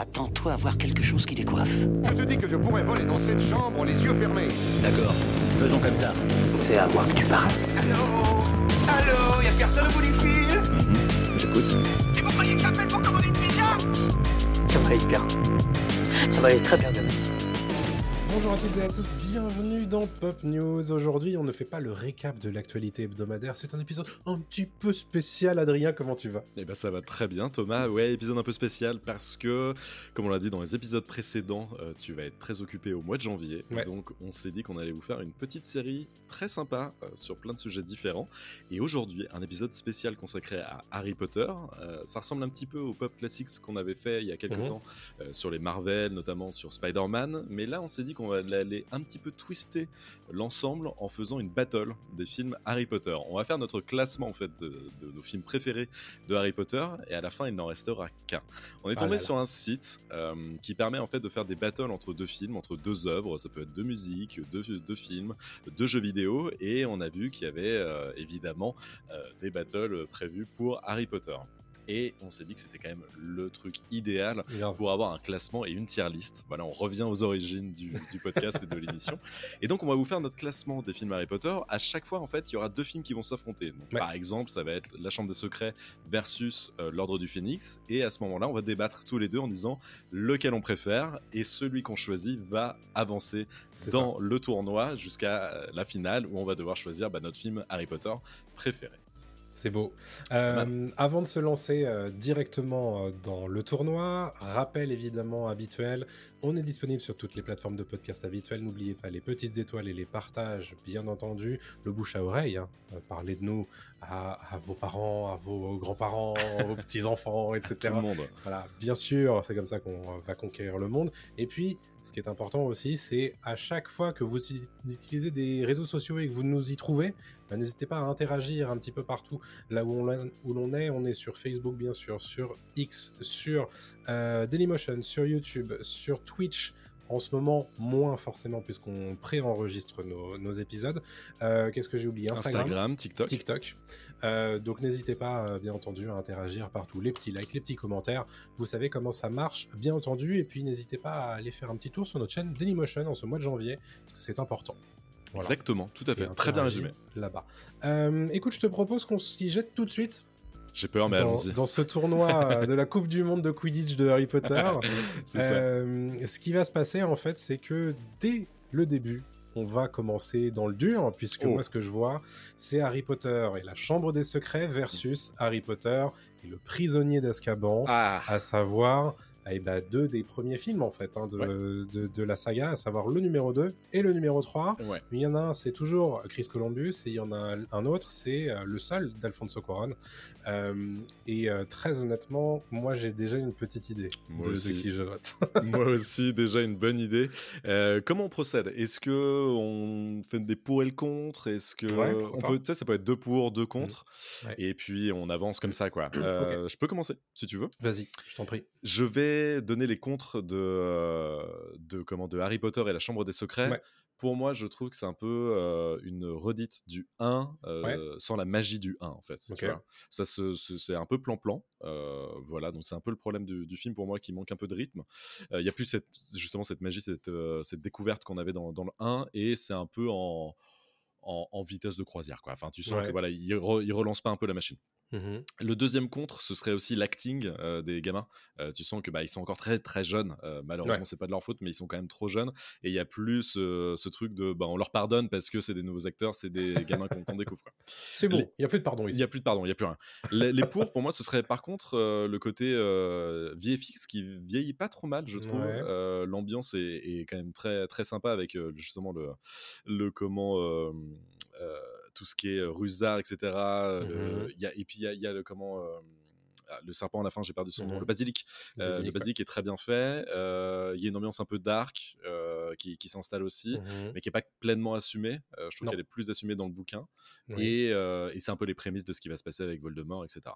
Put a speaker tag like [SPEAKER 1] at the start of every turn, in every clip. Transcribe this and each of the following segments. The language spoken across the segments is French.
[SPEAKER 1] Attends-toi à voir quelque chose qui décoiffe.
[SPEAKER 2] Je te dis que je pourrais voler dans cette chambre les yeux fermés.
[SPEAKER 1] D'accord, faisons comme ça. C'est à moi que tu parles.
[SPEAKER 3] Allô Allô Y'a personne au bout du fil
[SPEAKER 1] J'écoute.
[SPEAKER 3] Et vous croyez que j'appelle pour commander une pizza
[SPEAKER 1] Ça va aller bien. Ça va aller très bien demain.
[SPEAKER 4] Bonjour à toutes et à tous, bienvenue dans Pop News. Aujourd'hui, on ne fait pas le récap de l'actualité hebdomadaire, c'est un épisode un petit peu spécial. Adrien, comment tu vas?
[SPEAKER 5] Eh ben ça va très bien Thomas, ouais épisode un peu spécial parce que comme on l'a dit dans les épisodes précédents, euh, tu vas être très occupé au mois de janvier,
[SPEAKER 4] Ouais.
[SPEAKER 5] donc on s'est dit qu'on allait vous faire une petite série très sympa euh, sur plein de sujets différents et aujourd'hui un épisode spécial consacré à Harry Potter, Euh, ça ressemble un petit peu au pop classics qu'on avait fait il y a quelques
[SPEAKER 4] Mhm.
[SPEAKER 5] temps sur les Marvel, notamment sur Spider-Man, mais là on s'est dit qu'on va aller un petit peu twister l'ensemble en faisant une battle des films Harry Potter. On va faire notre classement en fait de, de nos films préférés de Harry Potter et à la fin il n'en restera qu'un. On est
[SPEAKER 4] Ah
[SPEAKER 5] tombé
[SPEAKER 4] là là.
[SPEAKER 5] sur un site euh, qui permet en fait de faire des battles entre deux films, entre deux œuvres, ça peut être deux musiques, deux, deux films, deux jeux vidéo et on a vu qu'il y avait euh, évidemment euh, des battles prévus pour Harry Potter. Et on s'est dit que c'était quand même le truc idéal pour avoir un classement et une tier list. Voilà, on revient aux origines du, du podcast et de l'émission. Et donc, on va vous faire notre classement des films Harry Potter. À chaque fois, en fait, il y aura deux films qui vont s'affronter.
[SPEAKER 4] Ouais.
[SPEAKER 5] Par exemple, ça va être La Chambre des Secrets versus euh, L'Ordre du Phénix. Et à ce moment-là, on va débattre tous les deux en disant lequel on préfère. Et celui qu'on choisit va avancer dans le tournoi jusqu'à euh, la finale où on va devoir choisir bah, notre film Harry Potter préféré.
[SPEAKER 4] C'est beau. Euh, avant de se lancer euh, directement euh, dans le tournoi, rappel évidemment habituel, on est disponible sur toutes les plateformes de podcast habituelles. N'oubliez pas les petites étoiles et les partages, bien entendu, le bouche à oreille. hein. Parlez de nous à, à vos parents, à vos grands-parents, aux petits-enfants,
[SPEAKER 5] Tout
[SPEAKER 4] etc.
[SPEAKER 5] le monde.
[SPEAKER 4] Voilà, bien sûr, c'est comme ça qu'on va conquérir le monde. Et puis, ce qui est important aussi, c'est à chaque fois que vous uti- utilisez des réseaux sociaux et que vous nous y trouvez, bah, n'hésitez pas à interagir un petit peu partout là où l'on est. On est sur Facebook, bien sûr, sur X, sur euh, Dailymotion, sur YouTube, sur Twitch. En ce moment, moins forcément, puisqu'on pré-enregistre nos, nos épisodes. Euh, Qu'est-ce que j'ai oublié?
[SPEAKER 5] Instagram, TikTok.
[SPEAKER 4] TikTok. Euh, donc n'hésitez pas, euh, bien entendu, à interagir partout. Les petits likes, les petits commentaires. Vous savez comment ça marche, bien entendu. Et puis n'hésitez pas à aller faire un petit tour sur notre chaîne Dailymotion en ce mois de janvier, parce que c'est important. Voilà.
[SPEAKER 5] Exactement, tout à fait. Très bien résumé.
[SPEAKER 4] Là-bas. Euh, écoute, je te propose qu'on s'y jette tout de suite
[SPEAKER 5] J'ai peur, mais
[SPEAKER 4] dans,
[SPEAKER 5] allons-y.
[SPEAKER 4] dans ce tournoi euh, de la Coupe du Monde de Quidditch de Harry Potter. Euh, ce qui va se passer en fait, c'est que dès le début, on va commencer dans le dur, puisque
[SPEAKER 5] Oh.
[SPEAKER 4] moi ce que je vois, c'est Harry Potter et la Chambre des Secrets versus Harry Potter et le prisonnier d'Azkaban,
[SPEAKER 5] Ah,
[SPEAKER 4] à savoir eh ben, deux des premiers films en fait hein, de,
[SPEAKER 5] Ouais.
[SPEAKER 4] de, de la saga, à savoir le numéro 2 et le numéro 3.
[SPEAKER 5] ouais.
[SPEAKER 4] Mais il y en a un, c'est toujours Chris Columbus, et il y en a un autre, c'est euh, le seul d'Alfonso Cuarón. Euh, et euh, très honnêtement, moi j'ai déjà une petite idée
[SPEAKER 5] Moi
[SPEAKER 4] de, qui je vote.
[SPEAKER 5] Moi aussi, déjà une bonne idée. Euh, comment on procède? Est-ce que on fait des pour et le contre? Est-ce que
[SPEAKER 4] Ouais,
[SPEAKER 5] on peut, ça peut être deux pour, deux contre,
[SPEAKER 4] Ouais.
[SPEAKER 5] et puis on avance comme ça, quoi. Je peux commencer, si tu veux.
[SPEAKER 4] Vas-y, je t'en prie.
[SPEAKER 5] Je vais donner les contres de, euh, de, comment, de Harry Potter et la Chambre des Secrets.
[SPEAKER 4] Ouais.
[SPEAKER 5] Pour moi, je trouve que c'est un peu euh, une redite du 1 euh, sans la magie du 1, en fait. tu
[SPEAKER 4] Ok.
[SPEAKER 5] vois. Ça, c'est un peu plan-plan. euh, voilà, donc c'est un peu le problème du, du film pour moi qui manque un peu de rythme. Il y a plus cette, justement cette magie, cette, cette découverte qu'on avait dans, dans le 1, et c'est un peu en, en, en vitesse de croisière. Quoi. Enfin, tu sens
[SPEAKER 4] Ouais.
[SPEAKER 5] que voilà, il, re- il relance pas un peu la machine.
[SPEAKER 4] Mhm.
[SPEAKER 5] Le deuxième contre, ce serait aussi l'acting euh, des gamins. Euh, tu sens que bah, ils sont encore très très jeunes. Euh, malheureusement,
[SPEAKER 4] Ouais.
[SPEAKER 5] c'est pas de leur faute, mais ils sont quand même trop jeunes. Et il y a plus ce, truc de, bah, on leur pardonne parce que c'est des nouveaux acteurs, c'est des gamins qu'on qu'on découvre.
[SPEAKER 4] C'est bon, il n'y a plus de pardon
[SPEAKER 5] Il n'y a plus de pardon, il n'y a plus rien. Les, les pour, pour moi, ce serait par contre le côté VFX qui vieillit pas trop mal, je trouve.
[SPEAKER 4] Ouais.
[SPEAKER 5] L'ambiance est, est quand même très, très sympa avec justement le, le comment. Euh, euh, tout ce qui est euh, Rusard, etc. euh, le- il y a, et puis il y a, il y a le comment. Ah, le serpent à la fin, j'ai perdu son nom,
[SPEAKER 4] Mhm.
[SPEAKER 5] le basilic.
[SPEAKER 4] Le
[SPEAKER 5] Euh,
[SPEAKER 4] basilic,
[SPEAKER 5] le basilic est très bien fait. euh, Il y a une ambiance un peu dark euh, qui, qui s'installe aussi.
[SPEAKER 4] Mhm.
[SPEAKER 5] mais qui n'est pas pleinement assumée. Je trouve qu'elle est plus assumée dans le bouquin.
[SPEAKER 4] Oui.
[SPEAKER 5] Et, et c'est un peu les prémices de ce qui va se passer avec Voldemort, etc.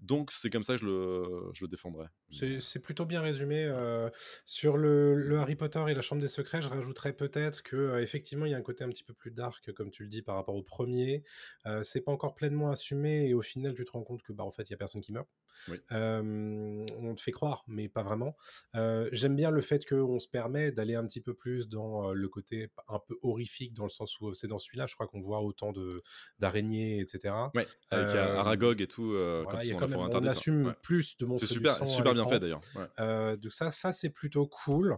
[SPEAKER 5] Donc c'est comme ça que je le, je le défendrai.
[SPEAKER 4] C'est c'est plutôt bien résumé. euh, sur le, le Harry Potter et la Chambre des Secrets, je rajouterais peut-être que euh, effectivement il y a un côté un petit peu plus dark, comme tu le dis, par rapport au premier. Euh, c'est pas encore pleinement assumé et au final tu te rends compte que bah en fait il y a personne qui meurt.
[SPEAKER 5] Oui.
[SPEAKER 4] Euh, on te fait croire, mais pas vraiment. Euh, J'aime bien le fait qu'on se permet d'aller un petit peu plus dans le côté un peu horrifique, dans le sens où c'est dans celui-là, je crois qu'on voit autant d'araignées, etc.
[SPEAKER 5] Ouais, avec
[SPEAKER 4] Euh,
[SPEAKER 5] Aragog et tout,
[SPEAKER 4] Voilà,
[SPEAKER 5] quand ils sont
[SPEAKER 4] même- on
[SPEAKER 5] interdite.
[SPEAKER 4] assume
[SPEAKER 5] Ouais.
[SPEAKER 4] plus de montrer
[SPEAKER 5] C'est super, bien fait d'ailleurs. Ouais.
[SPEAKER 4] Donc ça, ça c'est plutôt cool.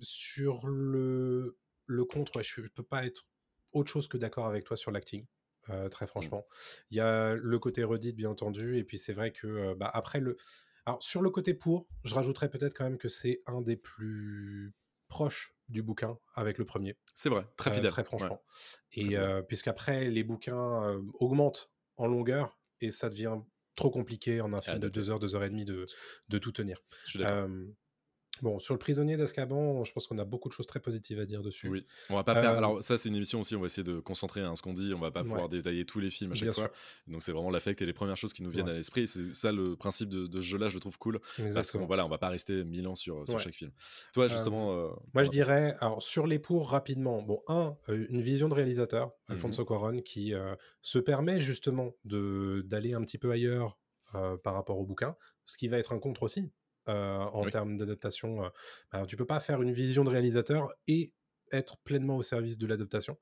[SPEAKER 4] Sur le, le contre, je ne peux pas être autre chose que d'accord avec toi sur l'acting. Euh, très franchement, il y a le côté redit bien entendu, et puis c'est vrai que euh, bah, après le, alors sur le côté pour, je rajouterais peut-être quand même que c'est un des plus proches du bouquin avec le premier.
[SPEAKER 5] C'est vrai, très
[SPEAKER 4] Euh,
[SPEAKER 5] fidèle.
[SPEAKER 4] très
[SPEAKER 5] ouais.
[SPEAKER 4] franchement.
[SPEAKER 5] Très
[SPEAKER 4] Et puisqu'après, les bouquins augmentent en longueur et ça devient trop compliqué en un film de. 2 heures, 2 heures et demie de, de tout tenir.
[SPEAKER 5] Je suis d'accord.
[SPEAKER 4] Bon, sur le prisonnier d'Azkaban, je pense qu'on a beaucoup de choses très positives à dire dessus.
[SPEAKER 5] Oui, on va pas perdre.
[SPEAKER 4] Euh,
[SPEAKER 5] Alors ça, c'est une émission aussi. On va essayer de concentrer hein, ce qu'on dit. On va pas
[SPEAKER 4] Ouais.
[SPEAKER 5] pouvoir détailler tous les films à chaque
[SPEAKER 4] Bien
[SPEAKER 5] fois.
[SPEAKER 4] sûr.
[SPEAKER 5] Donc c'est vraiment l'affect et les premières choses qui nous viennent
[SPEAKER 4] Ouais.
[SPEAKER 5] à l'esprit. C'est ça le principe de, de ce jeu-là. Je le trouve cool parce qu'on
[SPEAKER 4] Exactement.
[SPEAKER 5] voilà, on va pas rester mille ans sur, sur
[SPEAKER 4] Ouais.
[SPEAKER 5] chaque film. Toi, justement, euh,
[SPEAKER 4] Moi, je dirais, alors sur les pour rapidement, bon, un, euh, une vision de réalisateur,
[SPEAKER 5] Mhm.
[SPEAKER 4] Alfonso Cuarón, qui euh, se permet justement de d'aller un petit peu ailleurs euh, par rapport au bouquin, ce qui va être un contre aussi euh, en
[SPEAKER 5] Oui.
[SPEAKER 4] termes d'adaptation. euh, bah, tu peux pas faire une vision de réalisateur et être pleinement au service de l'adaptation.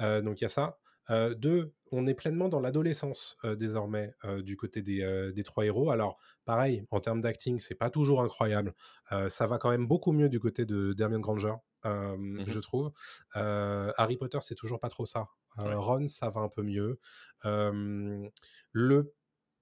[SPEAKER 4] Euh, donc il y a ça. Euh, deux, on est pleinement dans l'adolescence euh, désormais euh, du côté des, euh, des trois héros. Alors pareil, en termes d'acting, c'est pas toujours incroyable. Euh, ça va quand même beaucoup mieux du côté de d'Hermione Granger, euh,
[SPEAKER 5] Mhm.
[SPEAKER 4] je trouve. Euh, Harry Potter, c'est toujours pas trop ça. Euh,
[SPEAKER 5] Ouais.
[SPEAKER 4] Ron, ça va un peu mieux. Euh, le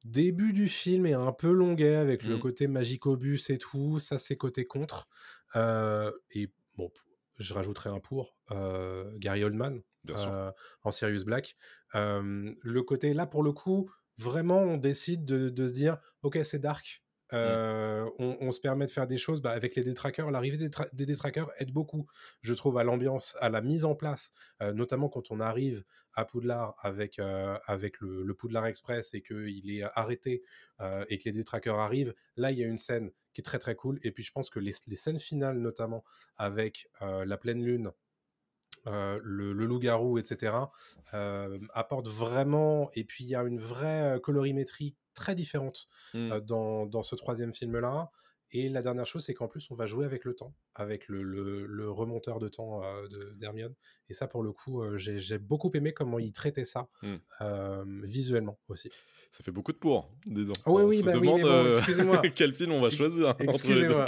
[SPEAKER 4] début du film est un peu longuet avec le
[SPEAKER 5] Mhm.
[SPEAKER 4] côté magicobus et tout. Ça, c'est côté contre. Euh, et bon, je rajouterai un pour euh, Gary Oldman euh, en Sirius Black. Le côté là, pour le coup, vraiment, on décide de, de se dire, ok, c'est dark. Euh, on, se permet de faire des choses bah, avec les détraqueurs. L'arrivée des, des détraqueurs aide beaucoup, je trouve, à l'ambiance, à la mise en place, notamment quand on arrive à Poudlard avec, avec le, Poudlard Express et qu'il est arrêté et que les détraqueurs arrivent. Là, il y a une scène qui est très très cool. Et puis, je pense que les, les scènes finales, notamment avec la pleine lune, euh, le, le loup-garou, etc., euh, apportent vraiment. Et puis, il y a une vraie euh, colorimétrie très différente
[SPEAKER 5] Mm.
[SPEAKER 4] euh, dans, dans ce troisième film-là. Et la dernière chose, c'est qu'en plus, on va jouer avec le temps, avec le, le- le remonteur de temps euh, de- d'Hermione. Et ça, pour le coup, euh, j'ai beaucoup aimé comment il traitait ça,
[SPEAKER 5] Mm.
[SPEAKER 4] euh, visuellement aussi.
[SPEAKER 5] Ça fait beaucoup de pour, disons.
[SPEAKER 4] Ah oui,
[SPEAKER 5] On
[SPEAKER 4] oui,
[SPEAKER 5] se
[SPEAKER 4] bah oui,
[SPEAKER 5] demande
[SPEAKER 4] bon, excusez-moi.
[SPEAKER 5] quel film on va choisir. deux.
[SPEAKER 4] Excusez-moi.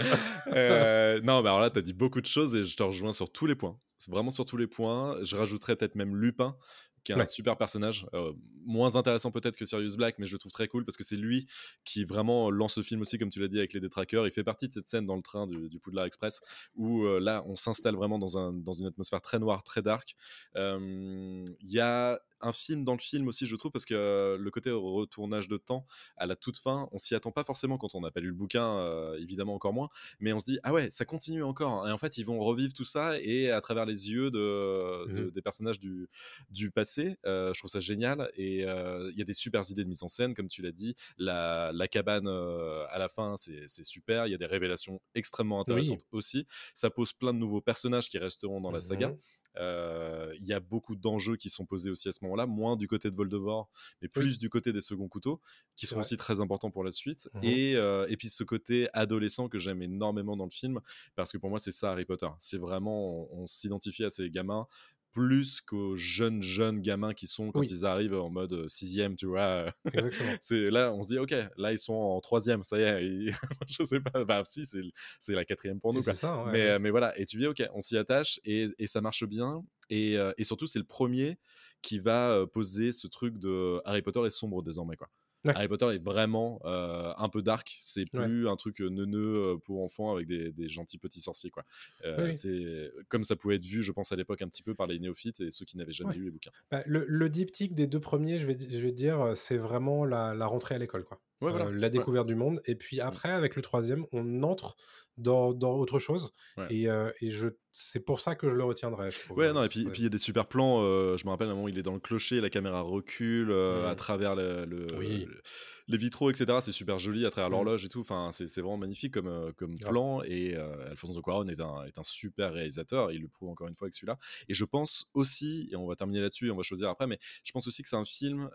[SPEAKER 5] Euh, non, mais alors là, tu as dit beaucoup de choses et je te rejoins sur tous les points. Vraiment sur tous les points. Je rajouterais peut-être même Lupin, qui est un super personnage. euh, moins intéressant peut-être que Sirius Black, mais je le trouve très cool parce que c'est lui qui vraiment lance le film aussi, comme tu l'as dit, avec les détraqueurs. Il fait partie de cette scène dans le train du, du Poudlard Express où euh, là, on s'installe vraiment dans, un, dans une atmosphère très noire, très dark. Euh, Il y a un film dans le film aussi, je trouve, parce que euh, le côté retournage de temps à la toute fin, on s'y attend pas forcément quand on n'a pas lu le bouquin, euh, évidemment encore moins, mais on se dit ah ouais, ça continue encore. Et en fait, ils vont revivre tout ça et à travers les yeux de, de-
[SPEAKER 4] Mhm.
[SPEAKER 5] des personnages du, du passé, euh, je trouve ça génial. Et il y a des super idées de mise en scène, comme tu l'as dit. La, la cabane à la fin, c'est super. Il y a des révélations extrêmement intéressantes aussi. Ça pose plein de nouveaux personnages qui resteront dans la saga. Euh, Il y a beaucoup d'enjeux qui sont posés aussi à ce moment-là, moins du côté de Voldemort, mais plus du côté des seconds couteaux, qui
[SPEAKER 4] vrai.
[SPEAKER 5] aussi très importants pour la suite.
[SPEAKER 4] Mhm.
[SPEAKER 5] Et, euh, et puis ce côté adolescent que j'aime énormément dans le film, parce que pour moi c'est ça Harry Potter. C'est vraiment, on, on s'identifie à ces gamins plus qu'aux jeunes jeunes gamins qui sont quand
[SPEAKER 4] Oui.
[SPEAKER 5] ils arrivent en mode euh, sixième, tu vois. C'est là, on se dit, ok, là ils sont en troisième, ça y est. ils- je sais pas, bah si, c'est la quatrième pour nous. Quoi.
[SPEAKER 4] ça, ouais.
[SPEAKER 5] Mais, euh, mais voilà, et tu dis, ok, on s'y attache et, et ça marche bien. Et, et surtout, c'est le premier qui va poser ce truc de Harry Potter est sombre désormais. Quoi.
[SPEAKER 4] Ouais.
[SPEAKER 5] Harry Potter est vraiment euh, un peu dark, c'est
[SPEAKER 4] Ouais.
[SPEAKER 5] plus un truc neuneux pour enfants avec des, des gentils petits sorciers. Quoi. Euh,
[SPEAKER 4] Oui.
[SPEAKER 5] C'est comme ça pouvait être vu, je pense, à l'époque un petit peu par les néophytes et ceux qui n'avaient jamais
[SPEAKER 4] Ouais.
[SPEAKER 5] lu les bouquins.
[SPEAKER 4] Bah, le, le diptyque des deux premiers, je vais, je vais dire, c'est vraiment la, la rentrée à l'école, quoi.
[SPEAKER 5] Ouais, voilà.
[SPEAKER 4] Euh, la découverte du monde. Et puis après, avec le troisième, on entre dans, dans autre chose.
[SPEAKER 5] Ouais.
[SPEAKER 4] Et, euh, et je, c'est pour ça que je le retiendrai. Je
[SPEAKER 5] Ouais, non, et puis et puis il y a des super plans. euh, je me rappelle un moment, il est dans le clocher, la caméra recule euh, à travers le, le-
[SPEAKER 4] Oui.
[SPEAKER 5] le- les vitraux, etc. C'est super joli à travers
[SPEAKER 4] Mm.
[SPEAKER 5] l'horloge et tout. Enfin, c'est c'est vraiment magnifique comme, comme plan. Et Alfonso Cuarón est un, est un super réalisateur. Il le prouve encore une fois avec celui-là. Et je pense aussi, et on va terminer là-dessus, et on va choisir après, mais je pense aussi que c'est un film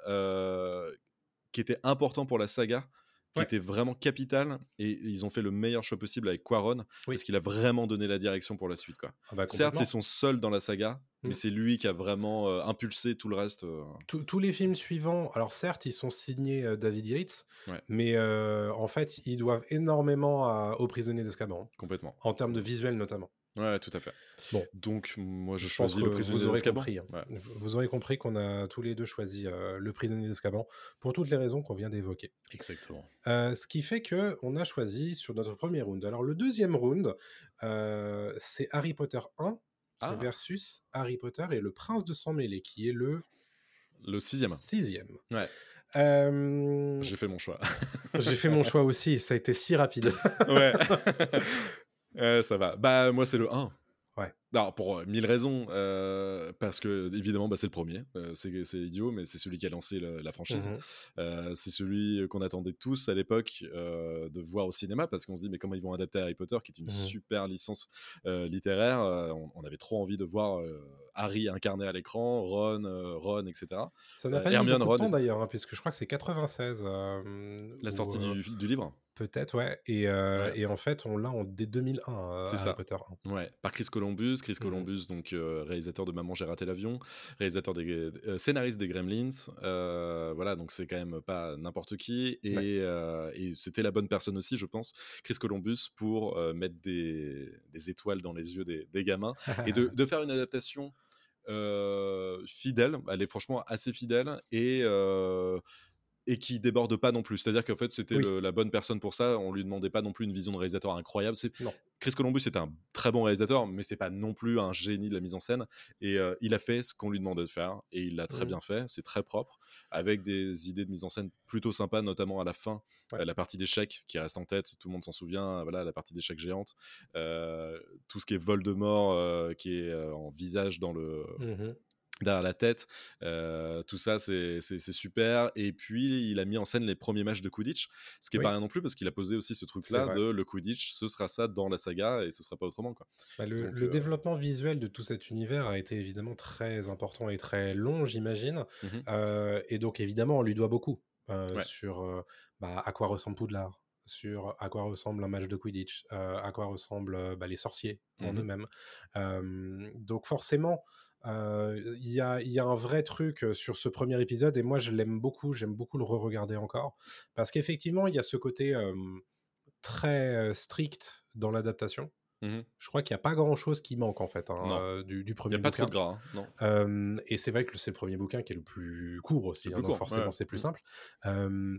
[SPEAKER 5] qui était important pour la saga qui
[SPEAKER 4] Ouais.
[SPEAKER 5] était vraiment capital et ils ont fait le meilleur choix possible avec Quaron
[SPEAKER 4] Oui.
[SPEAKER 5] parce qu'il a vraiment donné la direction pour la suite quoi.
[SPEAKER 4] Ah bah,
[SPEAKER 5] Certes,
[SPEAKER 4] complètement.
[SPEAKER 5] c'est son seul dans la saga, mais
[SPEAKER 4] Mm.
[SPEAKER 5] c'est lui qui a vraiment euh, impulsé tout le reste. euh.
[SPEAKER 4] Tous- tous les films suivants, alors certes, ils sont signés euh, David Yates,
[SPEAKER 5] Ouais.
[SPEAKER 4] mais en fait, ils doivent énormément à- aux prisonniers d'Azkaban,
[SPEAKER 5] complètement.
[SPEAKER 4] en termes de visuel notamment.
[SPEAKER 5] Ouais, tout à fait.
[SPEAKER 4] Bon.
[SPEAKER 5] Donc moi je, choisis le prisonnier
[SPEAKER 4] vous aurez
[SPEAKER 5] d'Azkaban.
[SPEAKER 4] compris. hein.
[SPEAKER 5] Ouais.
[SPEAKER 4] Vous vous aurez compris qu'on a tous les deux choisi euh, le prisonnier d'Azkaban pour toutes les raisons qu'on vient d'évoquer.
[SPEAKER 5] Exactement.
[SPEAKER 4] Euh, ce qui fait que on a choisi sur notre premier round. Alors le deuxième round, euh, c'est Harry Potter 1
[SPEAKER 5] Ah,
[SPEAKER 4] versus Harry Potter et le prince de sang mêlé, qui est le
[SPEAKER 5] le sixième.
[SPEAKER 4] sixième.
[SPEAKER 5] Ouais. J'ai fait mon choix.
[SPEAKER 4] J'ai fait mon choix aussi, ça a été si rapide.
[SPEAKER 5] ouais. Euh, ça va. Bah, moi, c'est le 1.
[SPEAKER 4] Ouais.
[SPEAKER 5] Alors, pour euh, mille raisons. euh, parce que, évidemment, bah, c'est le premier. Euh, c'est c'est idiot, mais c'est celui qui a lancé le- la franchise. Euh, c'est celui qu'on attendait tous à l'époque de voir au cinéma parce qu'on se dit mais comment ils vont adapter Harry Potter qui est une
[SPEAKER 4] Mhm.
[SPEAKER 5] super licence littéraire on, on avait trop envie de voir Harry incarné à l'écran Ron Ron etc
[SPEAKER 4] Ça n'a pas mis beaucoup de temps d'ailleurs, hein, puisque je crois que c'est 96. euh,
[SPEAKER 5] la sortie du, du livre
[SPEAKER 4] Peut-être, ouais. Et, euh,
[SPEAKER 5] Ouais.
[SPEAKER 4] et en fait, on l'a en dès 2001, euh,
[SPEAKER 5] C'est
[SPEAKER 4] Harry
[SPEAKER 5] ça.
[SPEAKER 4] Potter 1.
[SPEAKER 5] Ouais, par Chris Columbus. Chris
[SPEAKER 4] Mhm.
[SPEAKER 5] Columbus, donc euh, réalisateur de Maman, j'ai raté l'avion, réalisateur des euh, scénariste des Gremlins. voilà, donc c'est quand même pas n'importe qui. Et,
[SPEAKER 4] Ouais.
[SPEAKER 5] et c'était la bonne personne aussi, je pense, Chris Columbus, pour mettre des, des étoiles dans les yeux des, des gamins et de, de faire une adaptation fidèle. Elle est franchement assez fidèle et. Euh, et qui déborde pas non plus. C'est-à-dire qu'en fait, c'était
[SPEAKER 4] Oui.
[SPEAKER 5] la bonne personne pour ça. On lui demandait pas non plus une vision de réalisateur incroyable. Chris Columbus est un très bon réalisateur, mais c'est pas non plus un génie de la mise en scène. Et euh, il a fait ce qu'on lui demandait de faire, et il l'a très
[SPEAKER 4] Mhm.
[SPEAKER 5] bien fait. C'est très propre, avec des idées de mise en scène plutôt sympas, notamment à la fin,
[SPEAKER 4] Ouais.
[SPEAKER 5] euh, la partie d'échecs qui reste en tête. Tout le monde s'en souvient. Voilà, la partie d'échecs géante, Euh, tout ce qui est Voldemort, euh, qui est euh, en visage dans le
[SPEAKER 4] Mhm.
[SPEAKER 5] Derrière la tête. Euh, tout ça, c'est super. Et puis, il a mis en scène les premiers matchs de Quidditch, ce qui est
[SPEAKER 4] Oui.
[SPEAKER 5] pas rien non plus, parce qu'il a posé aussi ce truc-là de le Quidditch, ce sera ça dans la saga et ce sera pas autrement. Quoi.
[SPEAKER 4] Bah, le
[SPEAKER 5] Donc,
[SPEAKER 4] le
[SPEAKER 5] euh,
[SPEAKER 4] développement visuel de tout cet univers a été évidemment très important et très long, j'imagine. Euh, et donc, évidemment, on lui doit beaucoup
[SPEAKER 5] Ouais.
[SPEAKER 4] sur bah, à quoi ressemble Poudlard, sur à quoi ressemble un match de Quidditch, euh, à quoi ressemblent euh, bah, les sorciers en
[SPEAKER 5] Mhm.
[SPEAKER 4] eux-mêmes. Euh, donc, forcément, euh, il y, a, il y a un vrai truc sur ce premier épisode et moi, je l'aime beaucoup. J'aime beaucoup le re-regarder encore parce qu'effectivement, il y a ce côté euh, très strict dans l'adaptation.
[SPEAKER 5] Mhm.
[SPEAKER 4] Je crois qu'il n'y a pas grand-chose qui manque en fait hein, euh, du, du
[SPEAKER 5] Il
[SPEAKER 4] premier
[SPEAKER 5] n'y a pas trop de gras, hein, non.
[SPEAKER 4] Euh, et c'est vrai que c'est le premier bouquin qui est le plus court aussi, hein,
[SPEAKER 5] plus
[SPEAKER 4] donc
[SPEAKER 5] court,
[SPEAKER 4] forcément
[SPEAKER 5] ouais.
[SPEAKER 4] c'est plus
[SPEAKER 5] Mm.
[SPEAKER 4] simple. Euh,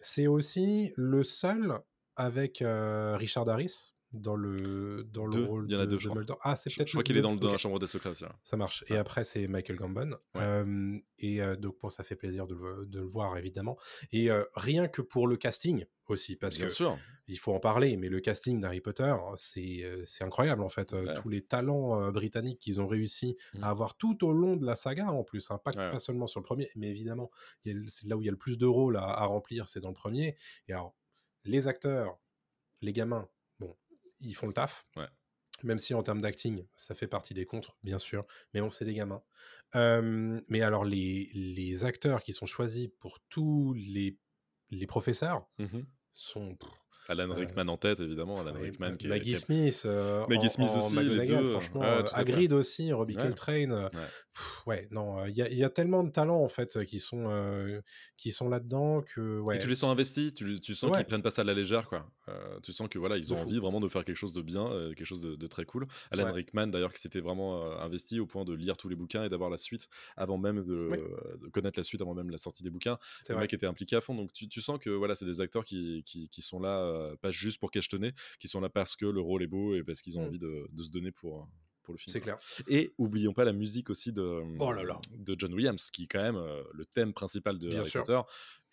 [SPEAKER 4] c'est aussi le seul avec Richard Harris dans le, dans le
[SPEAKER 5] Deux,
[SPEAKER 4] rôle
[SPEAKER 5] il y en a
[SPEAKER 4] de,
[SPEAKER 5] deux, je
[SPEAKER 4] de
[SPEAKER 5] crois.
[SPEAKER 4] Ah, c'est
[SPEAKER 5] Je,
[SPEAKER 4] peut-être
[SPEAKER 5] je crois qu'il est dans, le, dans la chambre des secrets aussi.
[SPEAKER 4] Ça marche. Et après, c'est Michael Gambon.
[SPEAKER 5] Ouais.
[SPEAKER 4] Euh, et euh, donc, bon, ça fait plaisir de le, de le voir, évidemment. Et euh, rien que pour le casting aussi, parce
[SPEAKER 5] Bien
[SPEAKER 4] que
[SPEAKER 5] sûr.
[SPEAKER 4] il faut en parler, mais le casting d'Harry Potter, c'est c'est incroyable en fait.
[SPEAKER 5] Ouais.
[SPEAKER 4] Tous les talents britanniques qu'ils ont réussi à avoir tout au long de la saga en plus, hein, pas,
[SPEAKER 5] Ouais.
[SPEAKER 4] pas seulement sur le premier, mais évidemment, y a c'est là où il y a le plus de rôles à, à remplir, c'est dans le premier. Et alors, les acteurs, les gamins, ils font le taf.
[SPEAKER 5] Ouais.
[SPEAKER 4] Même si en termes d'acting, ça fait partie des contres, bien sûr, mais on c'est des gamins. Euh, mais alors, les, les acteurs qui sont choisis pour tous les, les professeurs
[SPEAKER 5] Mhm.
[SPEAKER 4] sont pff,
[SPEAKER 5] Alan
[SPEAKER 4] Euh,
[SPEAKER 5] Rickman en tête, évidemment. Alan Rickman qui est-
[SPEAKER 4] Maggie
[SPEAKER 5] est-
[SPEAKER 4] Smith, euh,
[SPEAKER 5] Maggie
[SPEAKER 4] en-
[SPEAKER 5] Smith
[SPEAKER 4] en
[SPEAKER 5] aussi, les deux,
[SPEAKER 4] franchement, euh. Hagrid aussi, Robbie. Coltrane. euh,
[SPEAKER 5] Ouais.
[SPEAKER 4] non, il y, a- y a tellement de talents en fait qui sont euh, qui sont là-dedans que.
[SPEAKER 5] Et tu les sens investis, tu, tu sens qu'ils prennent pas ça à la légère, quoi. Euh, tu sens que voilà, ils ont
[SPEAKER 4] fou.
[SPEAKER 5] envie vraiment de faire quelque chose de bien, euh, quelque chose de, de très cool. Alan. Rickman, d'ailleurs, qui s'était vraiment euh, investi au point de lire tous les bouquins et d'avoir la suite avant même de,
[SPEAKER 4] Oui.
[SPEAKER 5] de connaître la suite avant même la sortie des bouquins.
[SPEAKER 4] C'est vrai.
[SPEAKER 5] mec était impliqué à fond, donc tu, tu sens que voilà, c'est des acteurs qui, qui, qui sont là, euh, pas juste pour cachetonner, qui sont là parce que le rôle est beau et parce qu'ils ont
[SPEAKER 4] Mm.
[SPEAKER 5] envie de, de se donner pour, pour le film.
[SPEAKER 4] C'est clair.
[SPEAKER 5] Et oublions pas la musique aussi de,
[SPEAKER 4] Oh là là.
[SPEAKER 5] de John Williams, qui est quand même euh, le thème principal de
[SPEAKER 4] Bien
[SPEAKER 5] Harry
[SPEAKER 4] sûr.
[SPEAKER 5] Potter,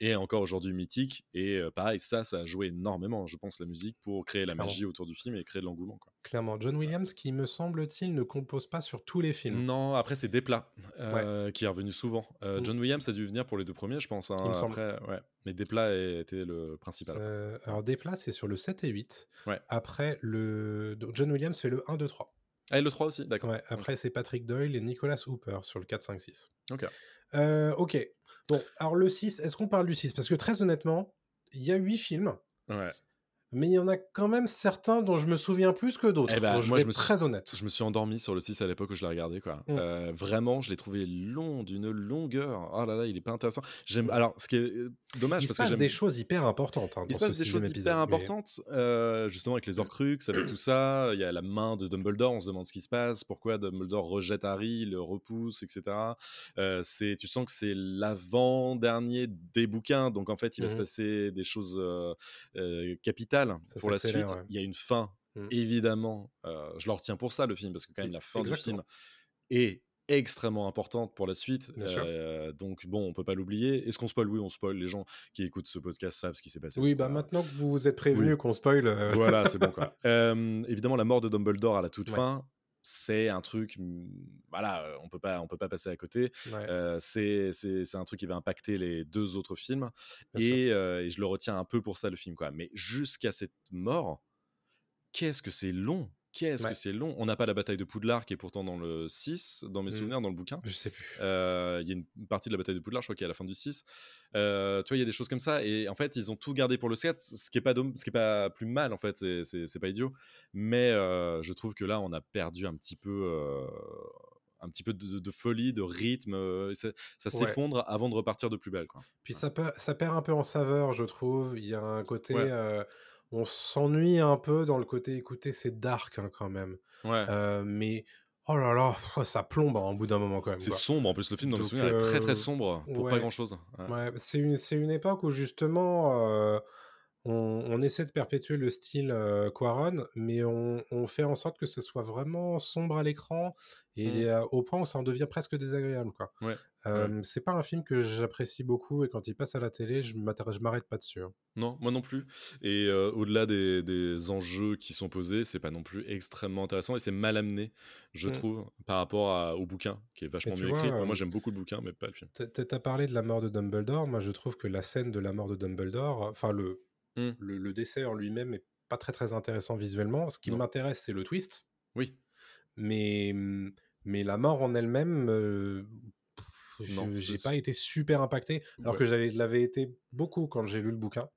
[SPEAKER 5] est encore aujourd'hui mythique. Et euh, pareil, ça, ça a joué énormément, je pense, la musique pour créer la
[SPEAKER 4] Clairement.
[SPEAKER 5] magie autour du film et créer de l'engouement.
[SPEAKER 4] Clairement, John Williams, qui me semble-t-il ne compose pas sur tous les films.
[SPEAKER 5] Non, après, c'est Desplat euh, qui est revenu souvent. Euh,
[SPEAKER 4] Mm.
[SPEAKER 5] John Williams a dû venir pour les deux premiers, je pense. hein,
[SPEAKER 4] Il me semble.
[SPEAKER 5] après, ouais. Mais Desplat était le principal.
[SPEAKER 4] Euh, alors Desplat, c'est sur le 7 et 8.
[SPEAKER 5] Ouais.
[SPEAKER 4] Après, le donc, John Williams fait le 1, 2, 3.
[SPEAKER 5] Ah, et le 3 aussi, d'accord.
[SPEAKER 4] Ouais, après, c'est Patrick Doyle et Nicolas Hooper sur le 4, 5, 6.
[SPEAKER 5] Ok.
[SPEAKER 4] Euh, ok. Bon, alors le 6, est-ce qu'on parle du 6 Parce que très honnêtement, il y a huit films.
[SPEAKER 5] Ouais.
[SPEAKER 4] Mais il y en a quand même certains dont je me souviens plus que d'autres.
[SPEAKER 5] Eh ben,
[SPEAKER 4] je
[SPEAKER 5] moi,
[SPEAKER 4] vais
[SPEAKER 5] je me suis-
[SPEAKER 4] très honnête.
[SPEAKER 5] Je me suis endormi sur le 6 à l'époque où je l'ai regardé. Quoi.
[SPEAKER 4] Mm.
[SPEAKER 5] Euh, vraiment, je l'ai trouvé long, d'une longueur. Oh là là, il est pas intéressant. J'aime. Alors, ce qui est euh, dommage,
[SPEAKER 4] Il se
[SPEAKER 5] parce que
[SPEAKER 4] passe
[SPEAKER 5] j'aime-
[SPEAKER 4] des choses hyper importantes hein,
[SPEAKER 5] Il se passe des choses
[SPEAKER 4] épisode.
[SPEAKER 5] hyper
[SPEAKER 4] mais-
[SPEAKER 5] importantes, euh, justement avec les Horcruxes, avec tout ça. Il y a la main de Dumbledore, on se demande ce qui se passe, pourquoi Dumbledore rejette Harry, le repousse, etc. Euh, c'est, tu sens que c'est l'avant-dernier des bouquins, donc en fait, il va se
[SPEAKER 4] Mhm.
[SPEAKER 5] passer des choses euh, capitales
[SPEAKER 4] Ça
[SPEAKER 5] pour la suite.
[SPEAKER 4] ouais.
[SPEAKER 5] Il y a une fin,
[SPEAKER 4] Mhm.
[SPEAKER 5] évidemment. je le retiens pour ça, le film, parce que quand même, la fin
[SPEAKER 4] Exactement.
[SPEAKER 5] du film est extrêmement importante pour la suite. Euh, donc bon, on peut pas l'oublier. Est-ce qu'on spoil? Oui, on spoil. Les gens qui écoutent ce podcast savent ce qui s'est passé.
[SPEAKER 4] Oui, bah maintenant que vous vous êtes prévenu qu'on spoil. euh,
[SPEAKER 5] voilà, c'est bon quoi. Euh, évidemment, la mort de Dumbledore à la toute
[SPEAKER 4] Ouais.
[SPEAKER 5] fin, c'est un truc, mm, voilà, on peut pas, on peut pas passer à côté.
[SPEAKER 4] ouais,
[SPEAKER 5] Euh, c'est, c'est, un truc qui va impacter les deux autres films, euh, et je le retiens un peu pour ça le film quoi. Mais jusqu'à cette mort, qu'est-ce que c'est long? Qu'est-ce
[SPEAKER 4] Ouais.
[SPEAKER 5] que c'est long? On n'a pas la bataille de Poudlard qui est pourtant dans le 6, dans mes
[SPEAKER 4] Mm.
[SPEAKER 5] souvenirs, dans le bouquin.
[SPEAKER 4] Je sais plus.
[SPEAKER 5] Euh, Il y a une partie de la bataille de Poudlard, je crois qu'il y a à la fin du 6. Euh, tu vois, il y a des choses comme ça. Et en fait, ils ont tout gardé pour le 7, ce qui est pas, ce qui est pas plus mal, en fait. C'est- pas idiot. Mais euh, je trouve que là, on a perdu un petit peu. euh, un petit peu de, de folie, de rythme, ça,
[SPEAKER 4] Ouais.
[SPEAKER 5] s'effondre avant de repartir de plus belle. Quoi.
[SPEAKER 4] Puis ça, peut- ça perd un peu en saveur, je trouve. Il y a un côté. Euh, on s'ennuie un peu dans le côté, écoutez, c'est dark hein, quand même.
[SPEAKER 5] Ouais.
[SPEAKER 4] Euh, mais oh là là, ça plombe hein, au bout d'un moment quand même.
[SPEAKER 5] c'est sombre en plus, le film dans mes
[SPEAKER 4] Donc,
[SPEAKER 5] souvenirs est très
[SPEAKER 4] euh,
[SPEAKER 5] très sombre pour pas grand chose.
[SPEAKER 4] Ouais, c'est une, une époque où justement euh, on, on essaie de perpétuer le style euh, Quaron, mais on, on fait en sorte que ce soit vraiment sombre à l'écran et
[SPEAKER 5] Mm.
[SPEAKER 4] il a- au point où ça en devient presque désagréable. Quoi.
[SPEAKER 5] Ouais,
[SPEAKER 4] Euh, C'est pas un film que j'apprécie beaucoup et quand il passe à la télé, je m'arrête pas dessus. hein.
[SPEAKER 5] Non, moi non plus. Et euh, au-delà des, des enjeux qui sont posés, c'est pas non plus extrêmement intéressant et c'est mal amené, je
[SPEAKER 4] Mm.
[SPEAKER 5] trouve, par rapport à- au bouquin, qui est vachement mieux
[SPEAKER 4] vois,
[SPEAKER 5] écrit. Moi, j'aime beaucoup le bouquin, mais pas le film.
[SPEAKER 4] T'as parlé de la mort de Dumbledore. Moi, je trouve que la scène de la mort de Dumbledore, enfin, le,
[SPEAKER 5] Mm.
[SPEAKER 4] le, le décès en lui-même est pas très très intéressant visuellement. Ce qui m'intéresse, c'est le twist.
[SPEAKER 5] Oui.
[SPEAKER 4] Mais, mais la mort en elle-même, euh, j'ai pas été super impacté, alors
[SPEAKER 5] Ouais.
[SPEAKER 4] que j'avais l'avais été beaucoup quand j'ai lu le bouquin.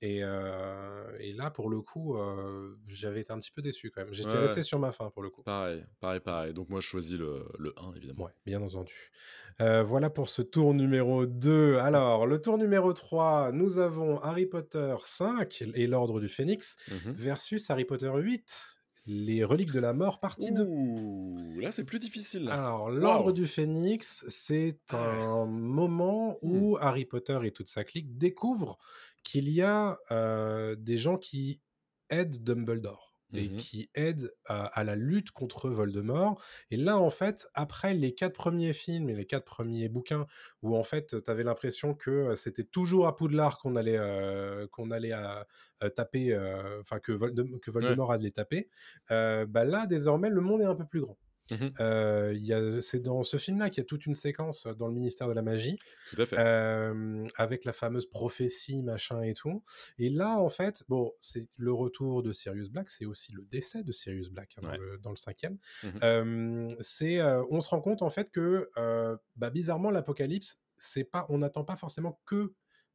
[SPEAKER 4] Et, euh, et là, pour le coup, euh, j'avais été un petit peu déçu quand même. J'étais
[SPEAKER 5] Ouais,
[SPEAKER 4] resté sur ma fin pour le coup.
[SPEAKER 5] Pareil, pareil, pareil. Donc moi, je choisis le, le 1, évidemment.
[SPEAKER 4] Ouais, bien entendu. Euh, voilà pour ce tour numéro 2. Alors, le tour numéro 3, nous avons Harry Potter 5 et l'Ordre du Phénix
[SPEAKER 5] Mhm.
[SPEAKER 4] versus Harry Potter 8, les Reliques de la Mort, partie 2.
[SPEAKER 5] Ouh, là, c'est plus difficile. là.
[SPEAKER 4] Alors, l'Ordre
[SPEAKER 5] Wow.
[SPEAKER 4] du Phénix, c'est
[SPEAKER 5] Ah ouais.
[SPEAKER 4] un moment où Harry Potter et toute sa clique découvrent qu'il y a euh, des gens qui aident Dumbledore et
[SPEAKER 5] Mhm.
[SPEAKER 4] qui aident à, à la lutte contre Voldemort. Et là, en fait, après les quatre premiers films et les quatre premiers bouquins, où en fait, tu avais l'impression que c'était toujours à Poudlard qu'on allait, euh, qu'on allait euh, taper, euh, enfin que, Voldem- que Voldemort allait taper, euh, bah là, désormais, le monde est un peu plus grand.
[SPEAKER 5] Mhm.
[SPEAKER 4] Euh, c'est dans ce film-là qu'il y a toute une séquence dans le ministère de la magie,
[SPEAKER 5] Tout à fait.
[SPEAKER 4] euh, avec la fameuse prophétie, machin et tout. Et là, en fait, bon, c'est le retour de Sirius Black, c'est aussi le décès de Sirius Black hein, dans,
[SPEAKER 5] Ouais.
[SPEAKER 4] le, dans le cinquième. Euh, c'est, on se rend compte en fait que, bah, bizarrement, l'apocalypse, c'est pas, on n'attend pas forcément que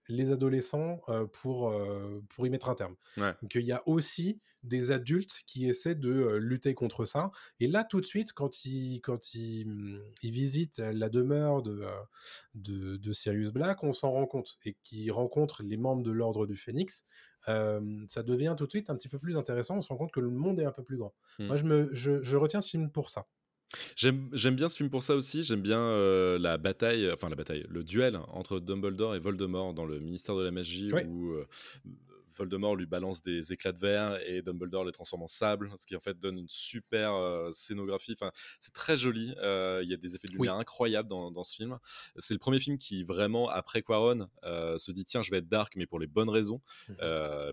[SPEAKER 4] les adolescents euh, pour, euh, pour y mettre un terme.
[SPEAKER 5] Ouais.
[SPEAKER 4] Donc il y a aussi des adultes qui essaient de euh, lutter contre ça. Et là, tout de suite, quand ils, quand ils, hum, ils visitent la demeure de, de, de Sirius Black, on s'en rend compte. Et qu'ils rencontrent les membres de l'Ordre du Phénix, ça devient tout de suite un petit peu plus intéressant. On se rend compte que le monde est un peu plus grand. Moi, je, me, je, je retiens ce film pour ça.
[SPEAKER 5] J'aime bien ce film pour ça aussi. J'aime bien euh, la bataille, enfin la bataille, le duel entre Dumbledore et Voldemort dans le ministère de la magie
[SPEAKER 4] Ouais.
[SPEAKER 5] où euh, Voldemort lui balance des éclats de verre et Dumbledore les transforme en sable, ce qui en fait donne une super euh, scénographie. Enfin, c'est très joli. Euh, Il y a des effets de
[SPEAKER 4] Oui.
[SPEAKER 5] lumière incroyables dans, dans ce film. C'est le premier film qui vraiment après Quaron euh, se dit tiens je vais être dark mais pour les bonnes raisons
[SPEAKER 4] Mhm.